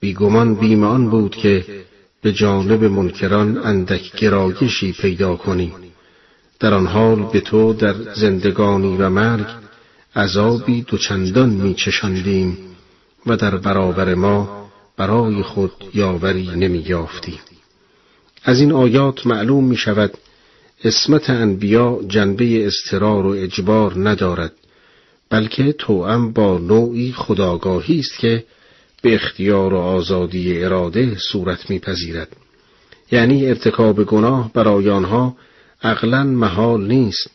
بیگمان بیم آن بود که به جانب منکران اندک گرایشی پیدا کنی در آن حال به تو در زندگانی و مرگ عذابی دوچندان می چشندیم و در برابر ما برای خود یاوری نمی یافتیم. از این آیات معلوم می شود اسمت انبیا جنبه استرار و اجبار ندارد بلکه توأم با نوعی خداگاهی است که به اختیار و آزادی اراده صورت میپذیرد یعنی ارتکاب گناه برای آنها عقلا محال نیست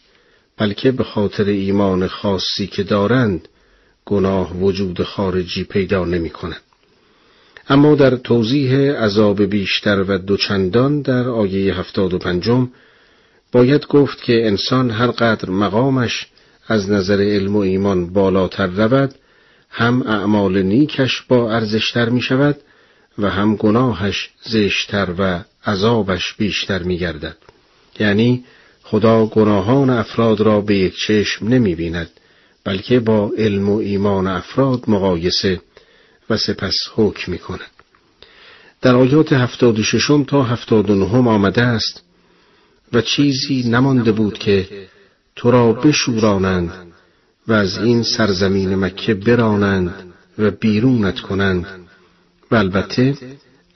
بلکه به خاطر ایمان خاصی که دارند گناه وجود خارجی پیدا نمی کند. اما در توضیح عذاب بیشتر و دوچندان در آیه هفتاد و پنجم باید گفت که انسان هر قدر مقامش از نظر علم و ایمان بالاتر رود هم اعمال نیکش با ارزشتر می شود و هم گناهش زشتر و عذابش بیشتر می گردد. یعنی خدا گناهان افراد را به یک چشم نمی بیند بلکه با علم و ایمان افراد مقایسه و سپس حکم می کند. در آیات هفتاد و ششم تا هفتاد و نهم آمده است و چیزی نمانده بود که تو را بشورانند و از این سرزمین مکه برانند و بیرونت کنند. و البته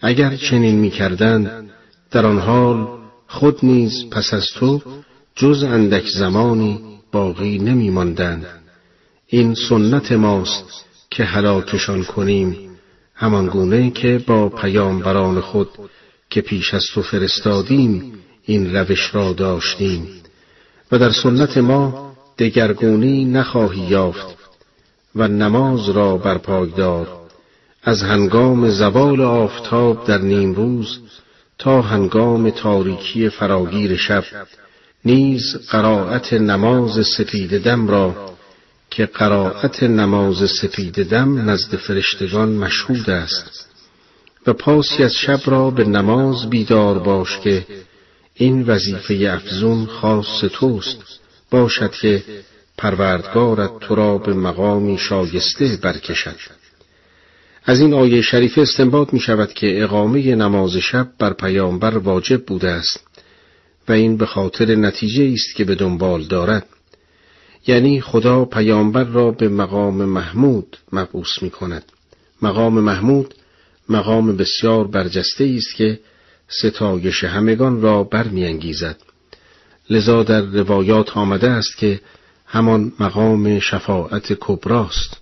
اگر چنین می‌کردند در آن حال خود نیز پس از تو جز اندک زمانی باقی نمیماندند. این سنت ماست که هلاکشان کنیم همان گونه که با پیامبران خود که پیش از تو فرستادیم این روش را داشتیم. و در سنت ما دگرگونی نخواهی یافت و نماز را برپایدار از هنگام زوال آفتاب در نیم روز تا هنگام تاریکی فراگیر شب نیز قرائت نماز سفید دم را که قرائت نماز سفید دم نزد فرشتگان مشهود است. و پاسی از شب را به نماز بیدار باش که این وظیفه افزون خاص توست. باشد که پروردگارت تو را به مقامی شایسته برکشد. از این آیه شریفه استنباط می شود که اقامه نماز شب بر پیامبر واجب بوده است و این به خاطر نتیجه است که به دنبال دارد. یعنی خدا پیامبر را به مقام محمود مبعوث می کند مقام محمود مقام بسیار برجسته است که ستایش همگان را برمیانگیزد. لذا در روایات آمده است که همان مقام شفاعت کبراست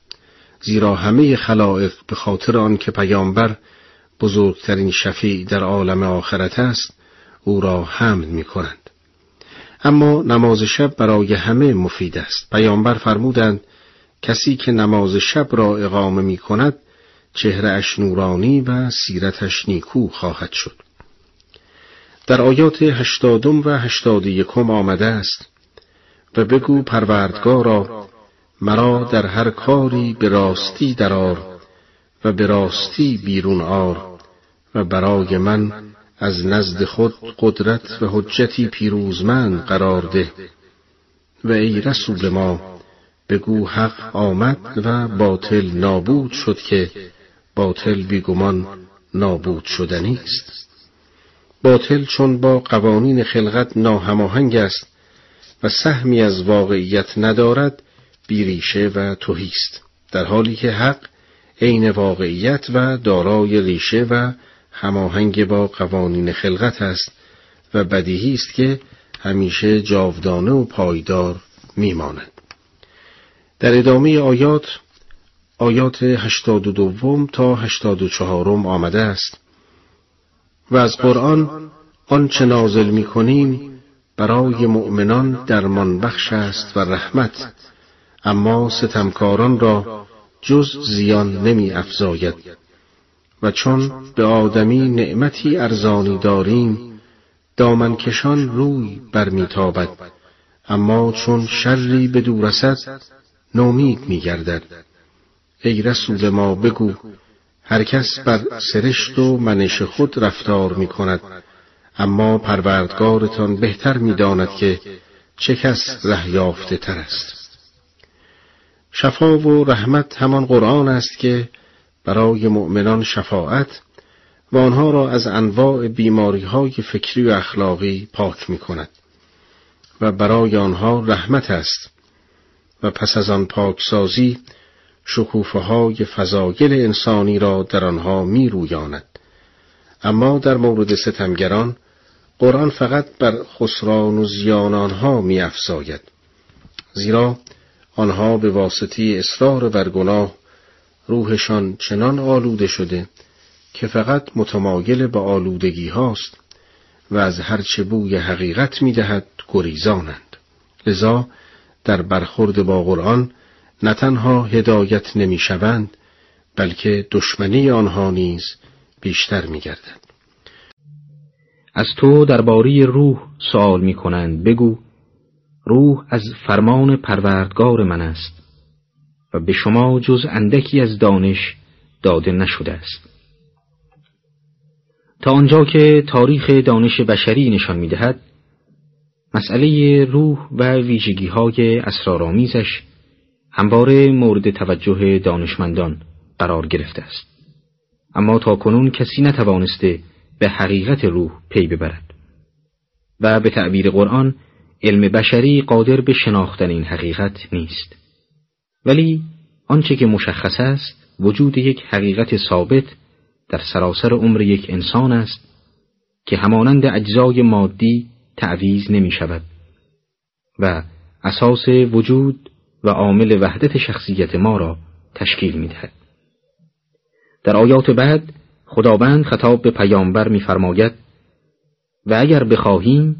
زیرا همه خلائق به خاطر آنکه پیامبر بزرگترین شفیع در عالم آخرت است او را حمد می کنند. اما نماز شب برای همه مفید است پیامبر فرمودند کسی که نماز شب را اقامه می کند چهره نورانی و سیرتش نیکو خواهد شد در آیات هشتادم و هشتاد یکم آمده است و بگو پروردگارا مرا در هر کاری به راستی درار و به راستی بیرون آر و برای من از نزد خود قدرت و حجتی پیروزمند قرار ده و ای رسول ما بگو حق آمد و باطل نابود شد که باطل بیگمان نابود شدنی است باطل چون با قوانین خلقت ناهماهنگ است و سهمی از واقعیت ندارد بیریشه و توهیست در حالی که حق عین واقعیت و دارای ریشه و هماهنگ با قوانین خلقت است و بدیهی است که همیشه جاودانه و پایدار میماند. در ادامه آیات آیات هشتاد و دوم تا هشتاد و چهارم آمده است. و از قرآن آنچه نازل می کنیم برای مؤمنان درمان بخش است و رحمت اما ستمکاران را جز زیان نمی افزاید و چون به آدمی نعمتی ارزانی داریم دامنکشان روی برمیتابد اما چون شری به دور نومید میگردد. ای رسول ما بگو هر کس بر سرشت و منش خود رفتار می کند اما پروردگارتان بهتر می‌داند که چه کس ره یافته تر است. شفا و رحمت همان قرآن است که برای مؤمنان شفاعت و آنها را از انواع بیماری های فکری و اخلاقی پاک می کند و برای آنها رحمت است و پس از آن پاکسازی شکوفه های فضایل انسانی را در آنها می رویاند. اما در مورد ستمگران قرآن فقط بر خسران و زیان آنها می افزاید. زیرا آنها به واسطه اصرار بر گناه روحشان چنان آلوده شده که فقط متمایل به آلودگی هاست و از هرچه بوی حقیقت می دهد گریزانند. لذا در برخورد با قرآن نه تنها هدایت نمی شوند بلکه دشمنی آنها نیز بیشتر می گردد. از تو درباره روح سوال می کنند بگو روح از فرمان پروردگار من است و به شما جز اندکی از دانش داده نشده است تا آنجا که تاریخ دانش بشری نشان می دهد مسئله روح و ویژگی های اسرارآمیزش همواره مورد توجه دانشمندان قرار گرفته است. اما تا کنون کسی نتوانسته به حقیقت روح پی ببرد و به تعبیر قرآن علم بشری قادر به شناختن این حقیقت نیست. ولی آنچه که مشخص است وجود یک حقیقت ثابت در سراسر عمر یک انسان است که همانند اجزای مادی تعویز نمی شود و اساس وجود و عامل وحدت شخصیت ما را تشکیل می دهد. در آیات بعد خداوند خطاب به پیامبر میفرماید و اگر بخواهیم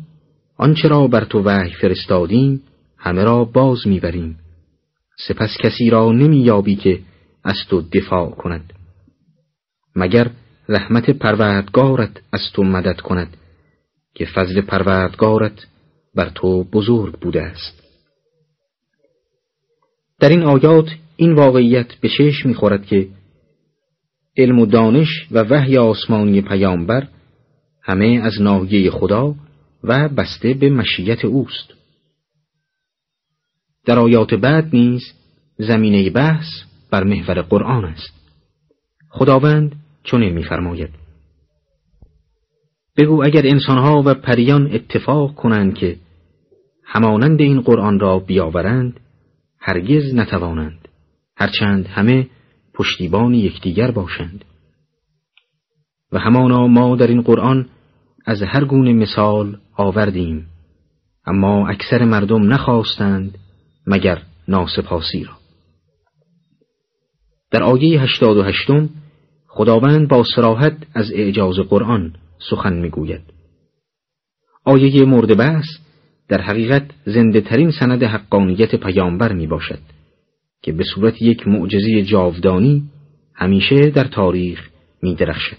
آنچه را بر تو وحی فرستادیم همه را باز می‌بریم. سپس کسی را نمییابی که از تو دفاع کند. مگر رحمت پروردگارت از تو مدد کند که فضل پروردگارت بر تو بزرگ بوده است؟ در این آیات این واقعیت به چشم می‌خورد که علم و دانش و وحی آسمانی پیامبر همه از ناحیه خدا و بسته به مشیت اوست. در آیات بعد نیز زمینه بحث بر محور قرآن است. خداوند چنین می‌فرماید. بگو اگر انسانها و پریان اتفاق کنند که همانند این قرآن را بیاورند هرگز نتوانند. هرچند همه پشتیبان یکدیگر باشند. و همانا ما در این قرآن از هر گونه مثال آوردیم اما اکثر مردم نخواستند مگر ناسپاسی را. در آیه هشتاد و هشتم خداوند با سراحت از اعجاز قرآن سخن می‌گوید. آیه مورد بحث در حقیقت زنده ترین سند حقانیت پیامبر می باشد که به صورت یک معجزه جاودانی همیشه در تاریخ می درخشد.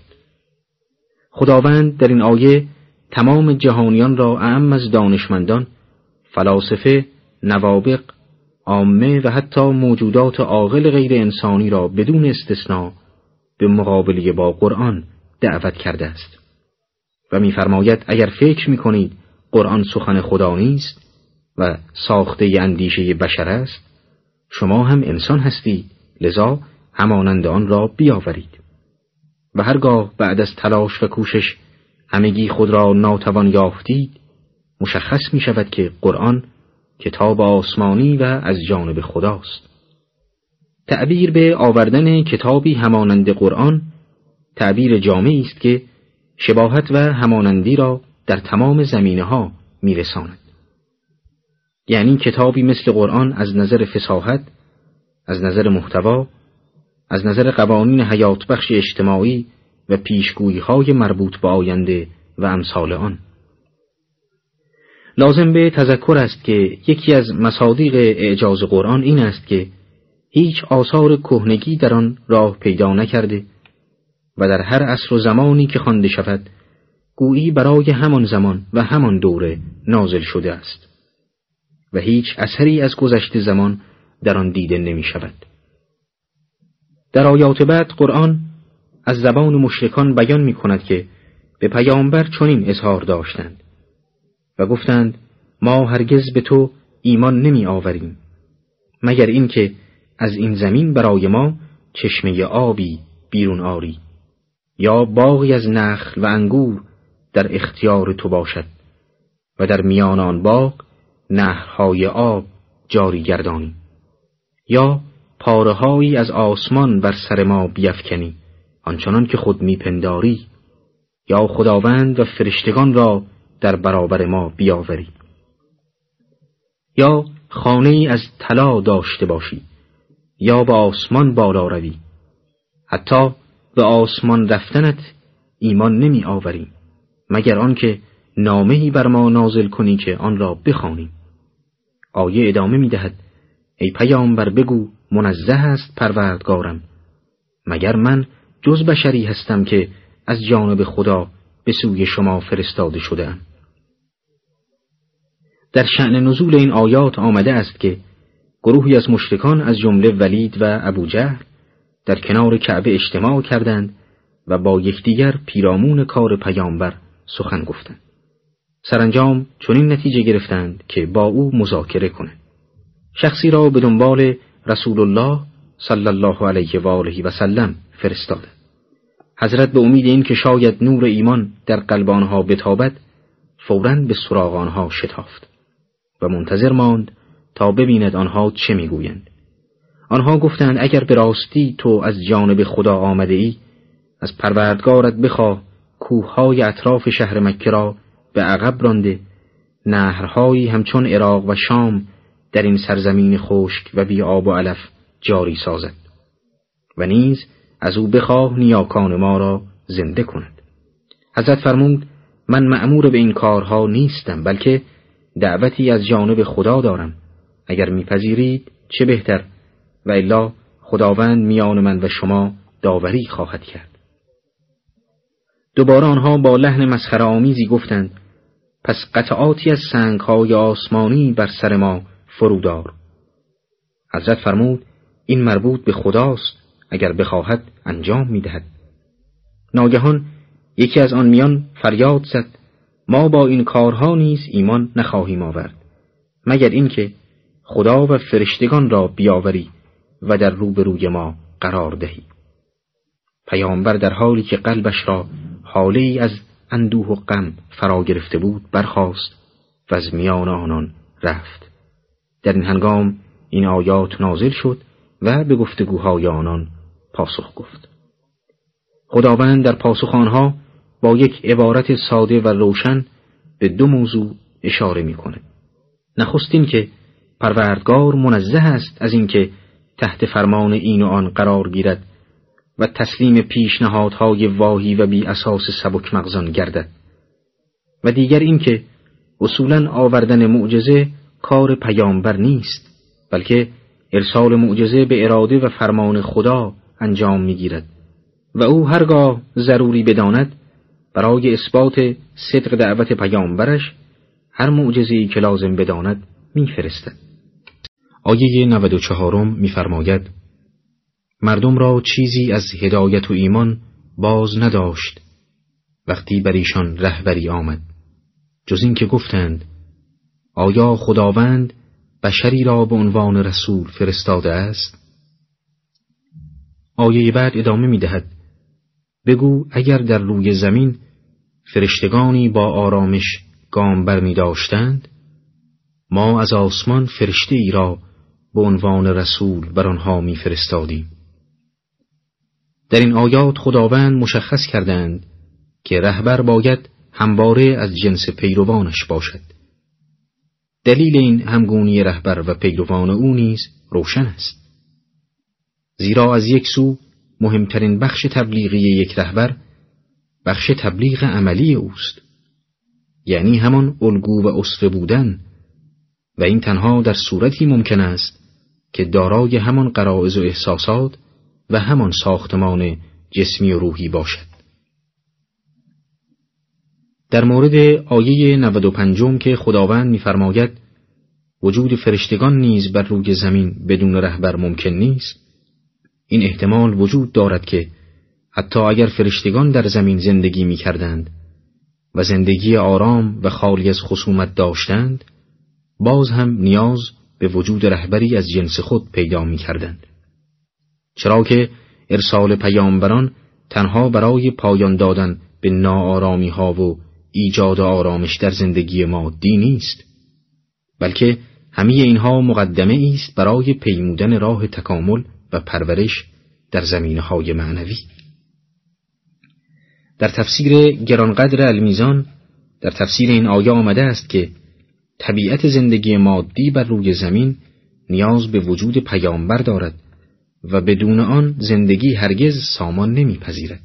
خداوند در این آیه تمام جهانیان را اعم از دانشمندان، فلاسفه، نوابق، عامه و حتی موجودات عاقل غیر انسانی را بدون استثنا به مقابله با قرآن دعوت کرده است. و میفرماید اگر فکر می‌کنید قرآن سخن خدا نیست و ساخته اندیشه بشر است شما هم انسان هستید لذا همانند آن را بیاورید. و هرگاه بعد از تلاش و کوشش همگی خود را ناتوان یافتید مشخص می شود که قرآن کتاب آسمانی و از جانب خداست. تعبیر به آوردن کتابی همانند قرآن تعبیر جامعی است که شباهت و همانندی را در تمام زمینه ها می رساند. یعنی کتابی مثل قرآن از نظر فساحت، از نظر محتوا، از نظر قوانین حیات بخش اجتماعی و پیشگویی های مربوط به آینده و امثال آن. لازم به تذکر است که یکی از مصادیق اعجاز قرآن این است که هیچ آثار کهنگی در آن راه پیدا نکرده و در هر عصر و زمانی که خوانده شود گویی برای همان زمان و همان دوره نازل شده است و هیچ اثری از گذشته زمان در آن دیده نمی شود. در آیات بعد قرآن از زبان مشرکان بیان می کند که به پیامبر چنین اظهار داشتند و گفتند ما هرگز به تو ایمان نمی آوریم مگر اینکه از این زمین برای ما چشمه آبی بیرون آری یا باغی از نخل و انگور در اختیار تو باشد و در میان آن باغ نهرهای آب جاری گردانی. یا پارههایی از آسمان بر سر ما بیفکنی آنچنان که خود میپنداری یا خداوند و فرشتگان را در برابر ما بیاوری. یا خانه ای از طلا داشته باشی یا به آسمان بالا روی. حتی به آسمان رفتنت ایمان نمی آوریم مگر آنکه نامهی بر ما نازل کنی که آن را بخوانیم آیه ادامه می دهد ای پیامبر بگو منزه است پروردگارم مگر من جز بشری هستم که از جانب خدا به سوی شما فرستاده شدهام؟ در شعن نزول این آیات آمده است که گروهی از مشرکان از جمله ولید و ابو جهل در کنار کعبه اجتماع کردند و با یکدیگر پیرامون کار پیامبر سخن گفتند. سرانجام چنین نتیجه گرفتند که با او مذاکره کنند. شخصی را به دنبال رسول الله صلی الله علیه و آله و سلم فرستاده. حضرت به امید این که شاید نور ایمان در قلب آنها بتابد فوراً به سراغ آنها شتافت و منتظر ماند تا ببیند آنها چه می‌گویند آنها گفتند اگر به راستی تو از جانب خدا آمده ای از پروردگارت بخواه کوههای اطراف شهر مکه را به عقب رانده نهرهایی همچون عراق و شام در این سرزمین خشک و بی آب و علف جاری سازد و نیز از او بخواه نیاکان ما را زنده کند. حضرت فرمود من مأمور به این کارها نیستم بلکه دعوتی از جانب خدا دارم. اگر میپذیرید چه بهتر؟ و الا خداوند میان من و شما داوری خواهد کرد. دوباره آنها با لحن مسخره آمیزی گفتند پس قطعاتی از سنگهای آسمانی بر سر ما فرودار. حضرت فرمود این مربوط به خداست اگر بخواهد انجام می‌دهد. ناگهان یکی از آن میان فریاد زد ما با این کارها نیز ایمان نخواهیم آورد مگر اینکه خدا و فرشتگان را بیاوری و در روبروی ما قرار دهی. پیامبر در حالی که قلبش را حاله از اندوه و غم فرا گرفته بود برخاست و از میان آنان رفت. در این هنگام این آیات نازل شد و به گفتگوهای آنان پاسخ گفت. خداوند در پاسخ آنها با یک عبارت ساده و روشن به دو موضوع اشاره می‌کنه نخستین که پروردگار منزه است از اینکه تحت فرمان این و آن قرار گیرد و تسلیم پیشنهادهای واهی و بی اساس سبک مغزان گردد. و دیگر اینکه اصولا آوردن معجزه کار پیامبر نیست بلکه ارسال معجزه به اراده و فرمان خدا انجام می‌گیرد. و او هرگاه ضروری بداند برای اثبات صدق دعوت پیامبرش هر معجزه‌ای که لازم بداند میفرستد. آیه 94 میفرماید مردم را چیزی از هدایت و ایمان باز نداشت وقتی بر ایشان رهبری آمد جز این که گفتند آیا خداوند بشری را به عنوان رسول فرستاده است آیه بعد ادامه می دهد بگو اگر در روی زمین فرشتگانی با آرامش گام بر می داشتند ما از آسمان فرشته ای را به عنوان رسول بر آنها می فرستادیم. در این آیات خداوند مشخص کردند که رهبر باید همواره از جنس پیروانش باشد. دلیل این همگونی رهبر و پیروان او نیز روشن است. زیرا از یک سو مهمترین بخش تبلیغی یک رهبر بخش تبلیغ عملی اوست یعنی همان الگو و اسوه بودن و این تنها در صورتی ممکن است که دارای همان قرائز و احساسات و همان ساختمان جسمی و روحی باشد در مورد آیه 95 که خداوند می‌فرماید وجود فرشتگان نیز بر روی زمین بدون رهبر ممکن نیست این احتمال وجود دارد که حتی اگر فرشتگان در زمین زندگی می کردند و زندگی آرام و خالی از خصومت داشتند باز هم نیاز به وجود رهبری از جنس خود پیدا می کردند. چرا که ارسال پیامبران تنها برای پایان دادن به ناآرامی ها و ایجاد آرامش در زندگی مادی نیست بلکه همه اینها مقدمه است برای پیمودن راه تکامل و پرورش در زمینه های معنوی. در تفسیر گرانقدر المیزان در تفسیر این آیه آمده است که طبیعت زندگی مادی بر روی زمین نیاز به وجود پیامبر دارد و بدون آن زندگی هرگز سامان نمیپذیرد.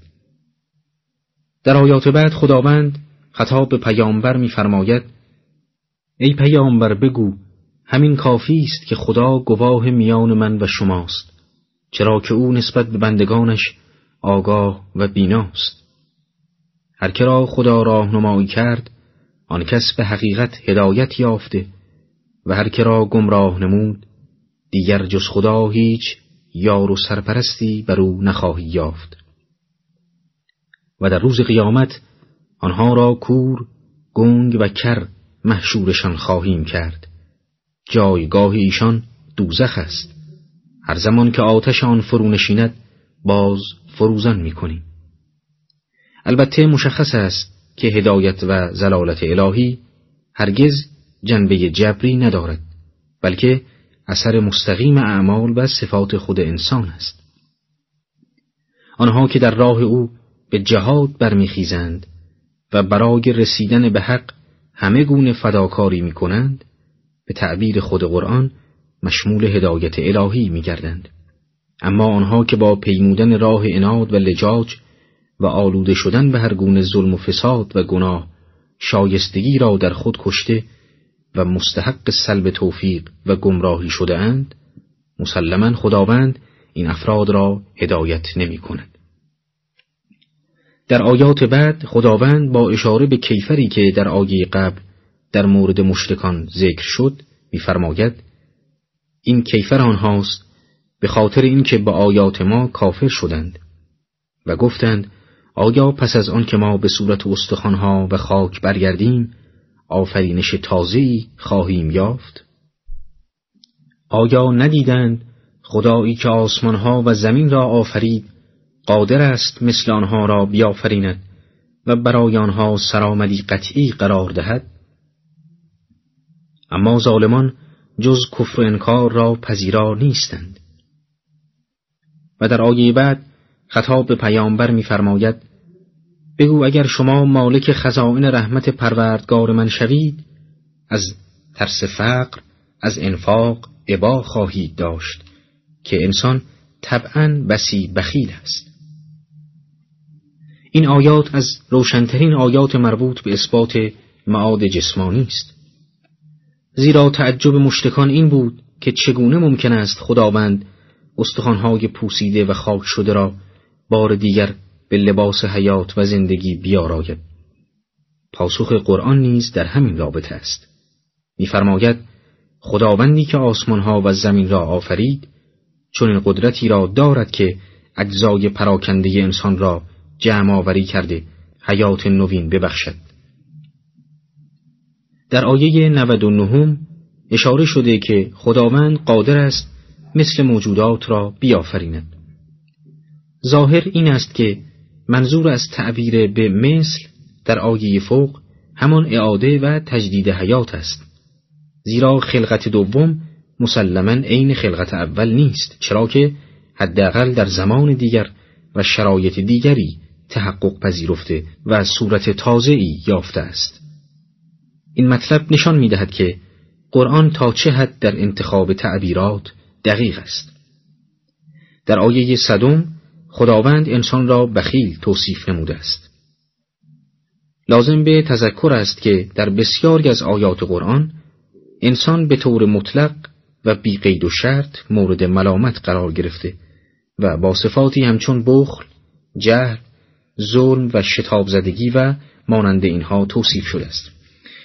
در آیات بعد خداوند خطاب به پیامبر میفرماید ای پیامبر بگو همین کافی است که خدا گواه میان من و شماست چرا که او نسبت به بندگانش آگاه و بیناست هر که را خدا راهنمایی کرد آن کس به حقیقت هدایت یافته و هر که را گمراه نمود دیگر جز خدا هیچ یار و سرپرستی بر او نخواهی یافت. و در روز قیامت آنها را کور گنگ و کر محشورشان خواهیم کرد. جایگاه ایشان دوزخ است. هر زمان که آتش آن فرو نشیند باز فروزان می‌کنیم البته مشخص است که هدایت و زلالت الهی هرگز جنبه جبری ندارد بلکه اثر مستقیم اعمال و صفات خود انسان است آنها که در راه او به جهاد برمیخیزند و برای رسیدن به حق همه گونه فداکاری می کنند به تعبیر خود قرآن مشمول هدایت الهی می گردند. اما آنها که با پیمودن راه اناد و لجاج و آلوده شدن به هر گونه ظلم و فساد و گناه شایستگی را در خود کشته و مستحق سلب توفیق و گمراهی شده اند مسلما خداوند این افراد را هدایت نمی کند. در آیات بعد خداوند با اشاره به کیفری که در آیه قبل در مورد مشتکان ذکر شد میفرماید این کیفر آنهاست به خاطر اینکه به آیات ما کافر شدند و گفتند آیا پس از آن که ما به صورت استخوانها و خاک برگردیم آفرینش تازه‌ای خواهیم یافت. آیا ندیدند خدایی که آسمانها و زمین را آفرید قادر است مثل آنها را بیافریند و برای آنها سرآمدی قطعی قرار دهد؟ اما ظالمان جز کفر و انکار را پذیرا نیستند. و در آیه بعد خطاب به پیامبر می‌فرماید بگو اگر شما مالک خزائن رحمت پروردگار من شوید از ترس فقر از انفاق عبا خواهید داشت که انسان طبعا بسی بخیل است. این آیات از روشنترین آیات مربوط به اثبات معاد جسمانی است. زیرا تعجب مشتکان این بود که چگونه ممکن است خداوند استخوانهای پوسیده و خاک شده را بار دیگر به لباس حیات و زندگی بیاراید. پاسخ قرآن نیز در همین رابطه است. میفرماید خداوندی که آسمانها و زمین را آفرید چون این قدرتی را دارد که اجزای پراکنده انسان را جمع آوری کرده حیات نوین ببخشد. در آیه 99 اشاره شده که خداوند قادر است مثل موجودات را بیافریند. ظاهر این است که منظور از تعبیر به مثل در آیه فوق همان اعاده و تجدید حیات است. زیرا خلقت دوم مسلما عین خلقت اول نیست چرا که حداقل در زمان دیگر و شرایط دیگری تحقق پذیرفته و صورت تازه‌ای یافته است. این مطلب نشان می‌دهد که قرآن تا چه حد در انتخاب تعبیرات دقیق است. در آیه صدم خداوند انسان را بخیل توصیف نموده است لازم به تذکر است که در بسیاری از آیات قرآن انسان به طور مطلق و بی قید و شرط مورد ملامت قرار گرفته و با صفاتی همچون بخل، جهل، ظلم و شتاب زدگی و مانند اینها توصیف شده است.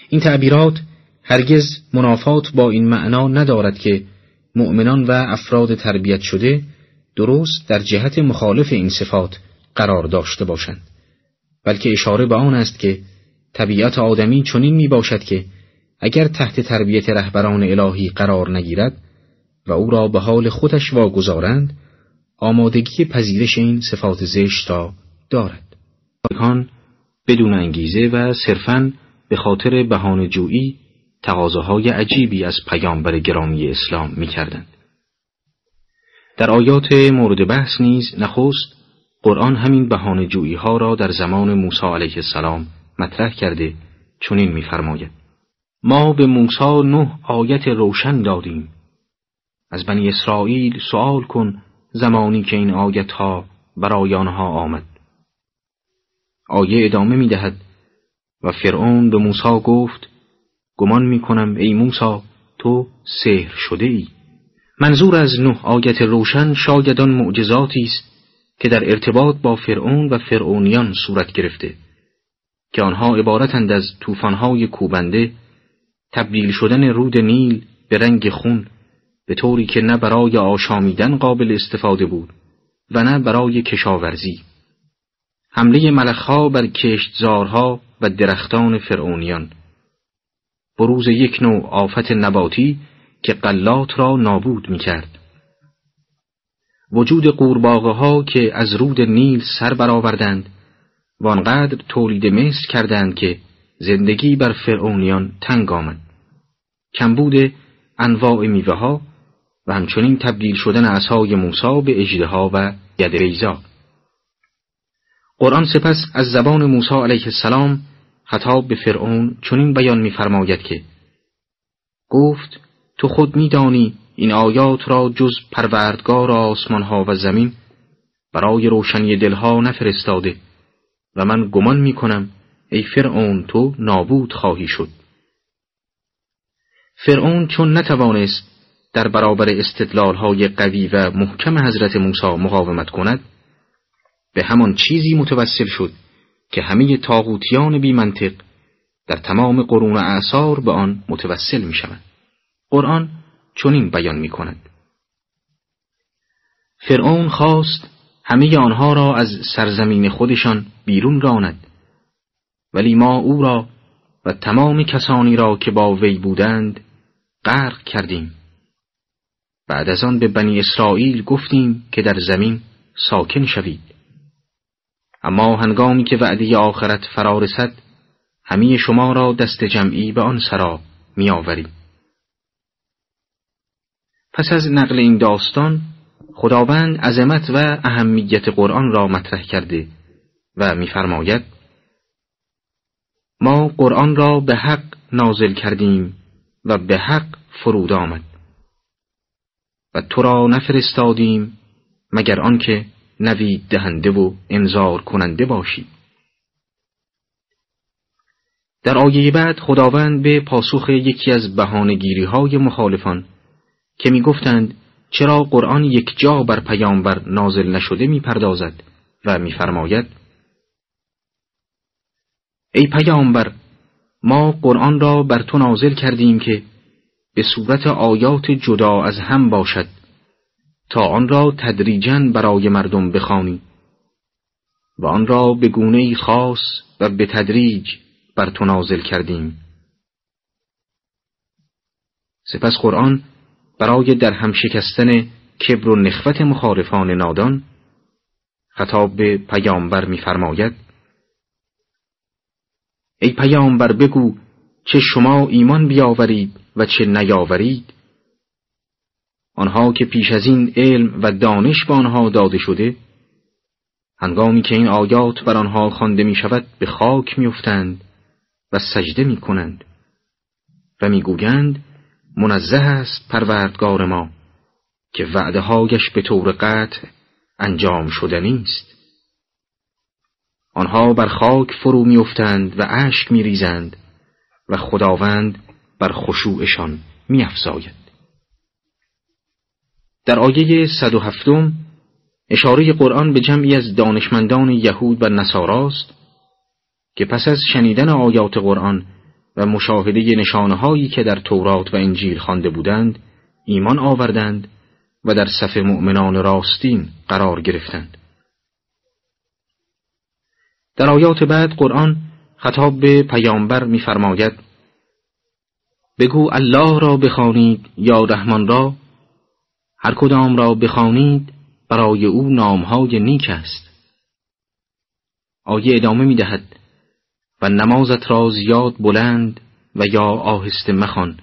این تعبیرات هرگز منافات با این معنا ندارد که مؤمنان و افراد تربیت شده درست در جهت مخالف این صفات قرار داشته باشند بلکه اشاره به آن است که طبیعت آدمی چنین می باشد که اگر تحت تربیت رهبران الهی قرار نگیرد و او را به حال خودش واگذارند آمادگی پذیرش این صفات زشت را دارد آنان بدون انگیزه و صرفاً به خاطر بهانه جویی تقاضاهای عجیبی از پیامبر گرامی اسلام می‌کردند. در آیات مورد بحث نیز نخست قرآن همین بهانه جویی ها را در زمان موسی علیه السلام مطرح کرده چنین میفرماید. ما به موسی نه آیت روشن دادیم. از بنی اسرائیل سوال کن زمانی که این آیت ها برای آنها آمد. آیه ادامه می دهد و فرعون به موسی گفت گمان می کنم ای موسی تو سحر شده ای منظور از نه آیت روشن شاید آن معجزاتی است که در ارتباط با فرعون و فرعونیان صورت گرفته که آنها عبارتند از طوفان‌های کوبنده تبدیل شدن رود نیل به رنگ خون به طوری که نه برای آشامیدن قابل استفاده بود و نه برای کشاورزی. حمله ملخها بر کشتزارها و درختان فرعونیان. بروز یک نوع آفت نباتی که قلات را نابود می کرد. وجود قورباغه ها که از رود نیل سر برآوردند و آنقدر تولید مثل کردند که زندگی بر فرعونیان تنگ آمد. کمبود انواع میوه ها و همچنین تبدیل شدن عصای موسی به اجده و ید ریزا. قرآن سپس از زبان موسی علیه السلام خطاب به فرعون چنین بیان می‌فرماید که گفت تو خود میدانی این آیات را جز پروردگار آسمانها و زمین برای روشنی دلها نفرستاده و من گمان می کنم ای فرعون تو نابود خواهی شد فرعون چون نتوانست در برابر استدلالهای قوی و محکم حضرت موسی مقاومت کند به همان چیزی متوسل شد که همه تاغوتیان بی منطق در تمام قرون اعثار به آن متوسل می شوند. قرآن چنین بیان می کند. فرعون خواست همه آنها را از سرزمین خودشان بیرون راند ولی ما او را و تمام کسانی را که با وی بودند غرق کردیم بعد از آن به بنی اسرائیل گفتیم که در زمین ساکن شوید اما هنگامی که وعده آخرت فرا رسد همه شما را دست جمعی به آن سرا می آوریم. پس از نقل این داستان خداوند عظمت و اهمیت قرآن را مطرح کرده و میفرماید ما قرآن را به حق نازل کردیم و به حق فرود آمد و تو را نفرستادیم مگر آنکه نوید دهنده و انذار کننده باشی. در آیه بعد خداوند به پاسخ یکی از بهانهگیری های مخالفان که می‌گفتند چرا قرآن یک جا بر پیامبر نازل نشده می‌پردازد؟ و میفرماید ای پیامبر ما قرآن را بر تو نازل کردیم که به صورت آیات جدا از هم باشد تا آن را تدریجا برای مردم بخوانی و آن را به گونه خاص و به تدریج بر تو نازل کردیم. سپس قرآن برای در هم شکستن کبر و نخوت مخالفان نادان خطاب به پیامبر می‌فرماید ای پیامبر بگو چه شما ایمان بیاورید و چه نیاورید. آنها که پیش از این علم و دانش به آنها داده شده هنگامی که این آیات بر آنها خوانده می شود به خاک میافتند و سجده می کنند و می‌گویند منزه است پروردگار ما که وعده هایش به طور قطع انجام شدنی است آنها بر خاک فرو میافتند و اشک میریزند و خداوند بر خشوعشان میافزاید. در آیه 107 اشاره قرآن به جمعی از دانشمندان یهود و نصاراست که پس از شنیدن آیات قرآن و مشاهده نشانهایی که در تورات و انجیل خوانده بودند ایمان آوردند و در صف مؤمنان راستین قرار گرفتند. در آیات بعد قرآن خطاب به پیامبر می‌فرماید بگو الله را بخوانید یا رحمان را هر کدام را بخوانید برای او نامهای نیک است. آیه ادامه می دهد و نمازت را زیاد بلند و یا آهسته مخوان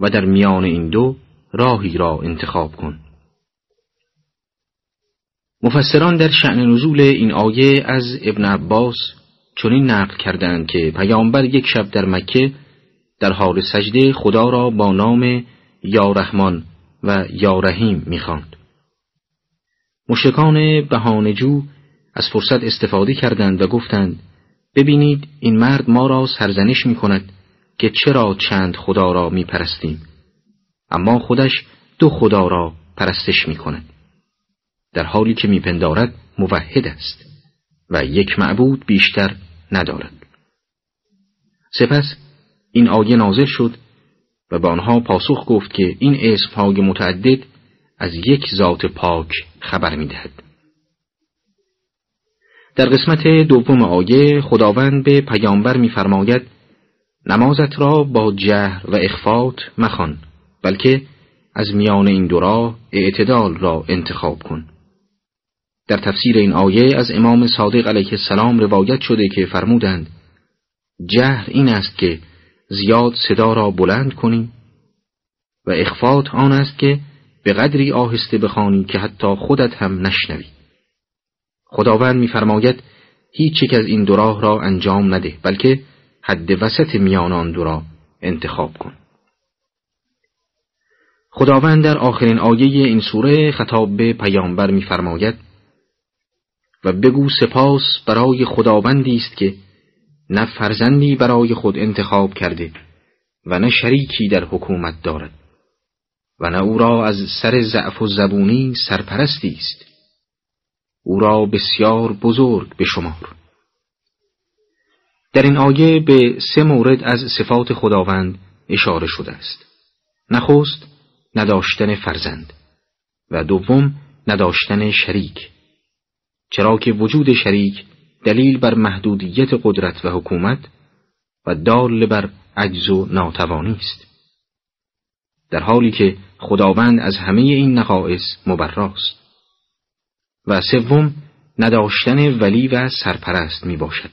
و در میان این دو راهی را انتخاب کن مفسران در شعن نزول این آیه از ابن عباس چنین نقل کردند که پیامبر یک شب در مکه در حال سجده خدا را با نام یا رحمان و یا رحیم می‌خواند. مشکان بهانجو از فرصت استفاده کردند و گفتند ببینید این مرد ما را سرزنش می کند که چرا چند خدا را می پرستیم اما خودش دو خدا را پرستش می کند در حالی که میپندارد موحد است و یک معبود بیشتر ندارد. سپس این آیه نازل شد و به آنها پاسخ گفت که این اسمهای متعدد از یک ذات پاک خبر می‌دهد. در قسمت دوم آیه خداوند به پیامبر میفرماید نمازت را با جهر و اخفات مخوان بلکه از میان این دو راه اعتدال را انتخاب کن. در تفسیر این آیه از امام صادق علیه السلام روایت شده که فرمودند جهر این است که زیاد صدا را بلند کنی و اخفات آن است که به قدری آهسته بخوانی که حتی خودت هم نشنوی. خداوند میفرماید هیچ یک از این دو راه را انجام نده بلکه حد وسط میان آن دو را انتخاب کن. خداوند در آخرین آیه این سوره خطاب به پیامبر میفرماید و بگو سپاس برای خداوندی است که نه فرزندی برای خود انتخاب کرده و نه شریکی در حکومت دارد و نه او را از سر ضعف و زبونی سرپرستی است. او را بسیار بزرگ به شمار در این آیه به سه مورد از صفات خداوند اشاره شده است. نخست نداشتن فرزند و دوم نداشتن شریک. چرا که وجود شریک دلیل بر محدودیت قدرت و حکومت و دال بر عجز و ناتوانی است. در حالی که خداوند از همه این نقائص مبراست. و سوم نداشتن ولی و سرپرست می باشد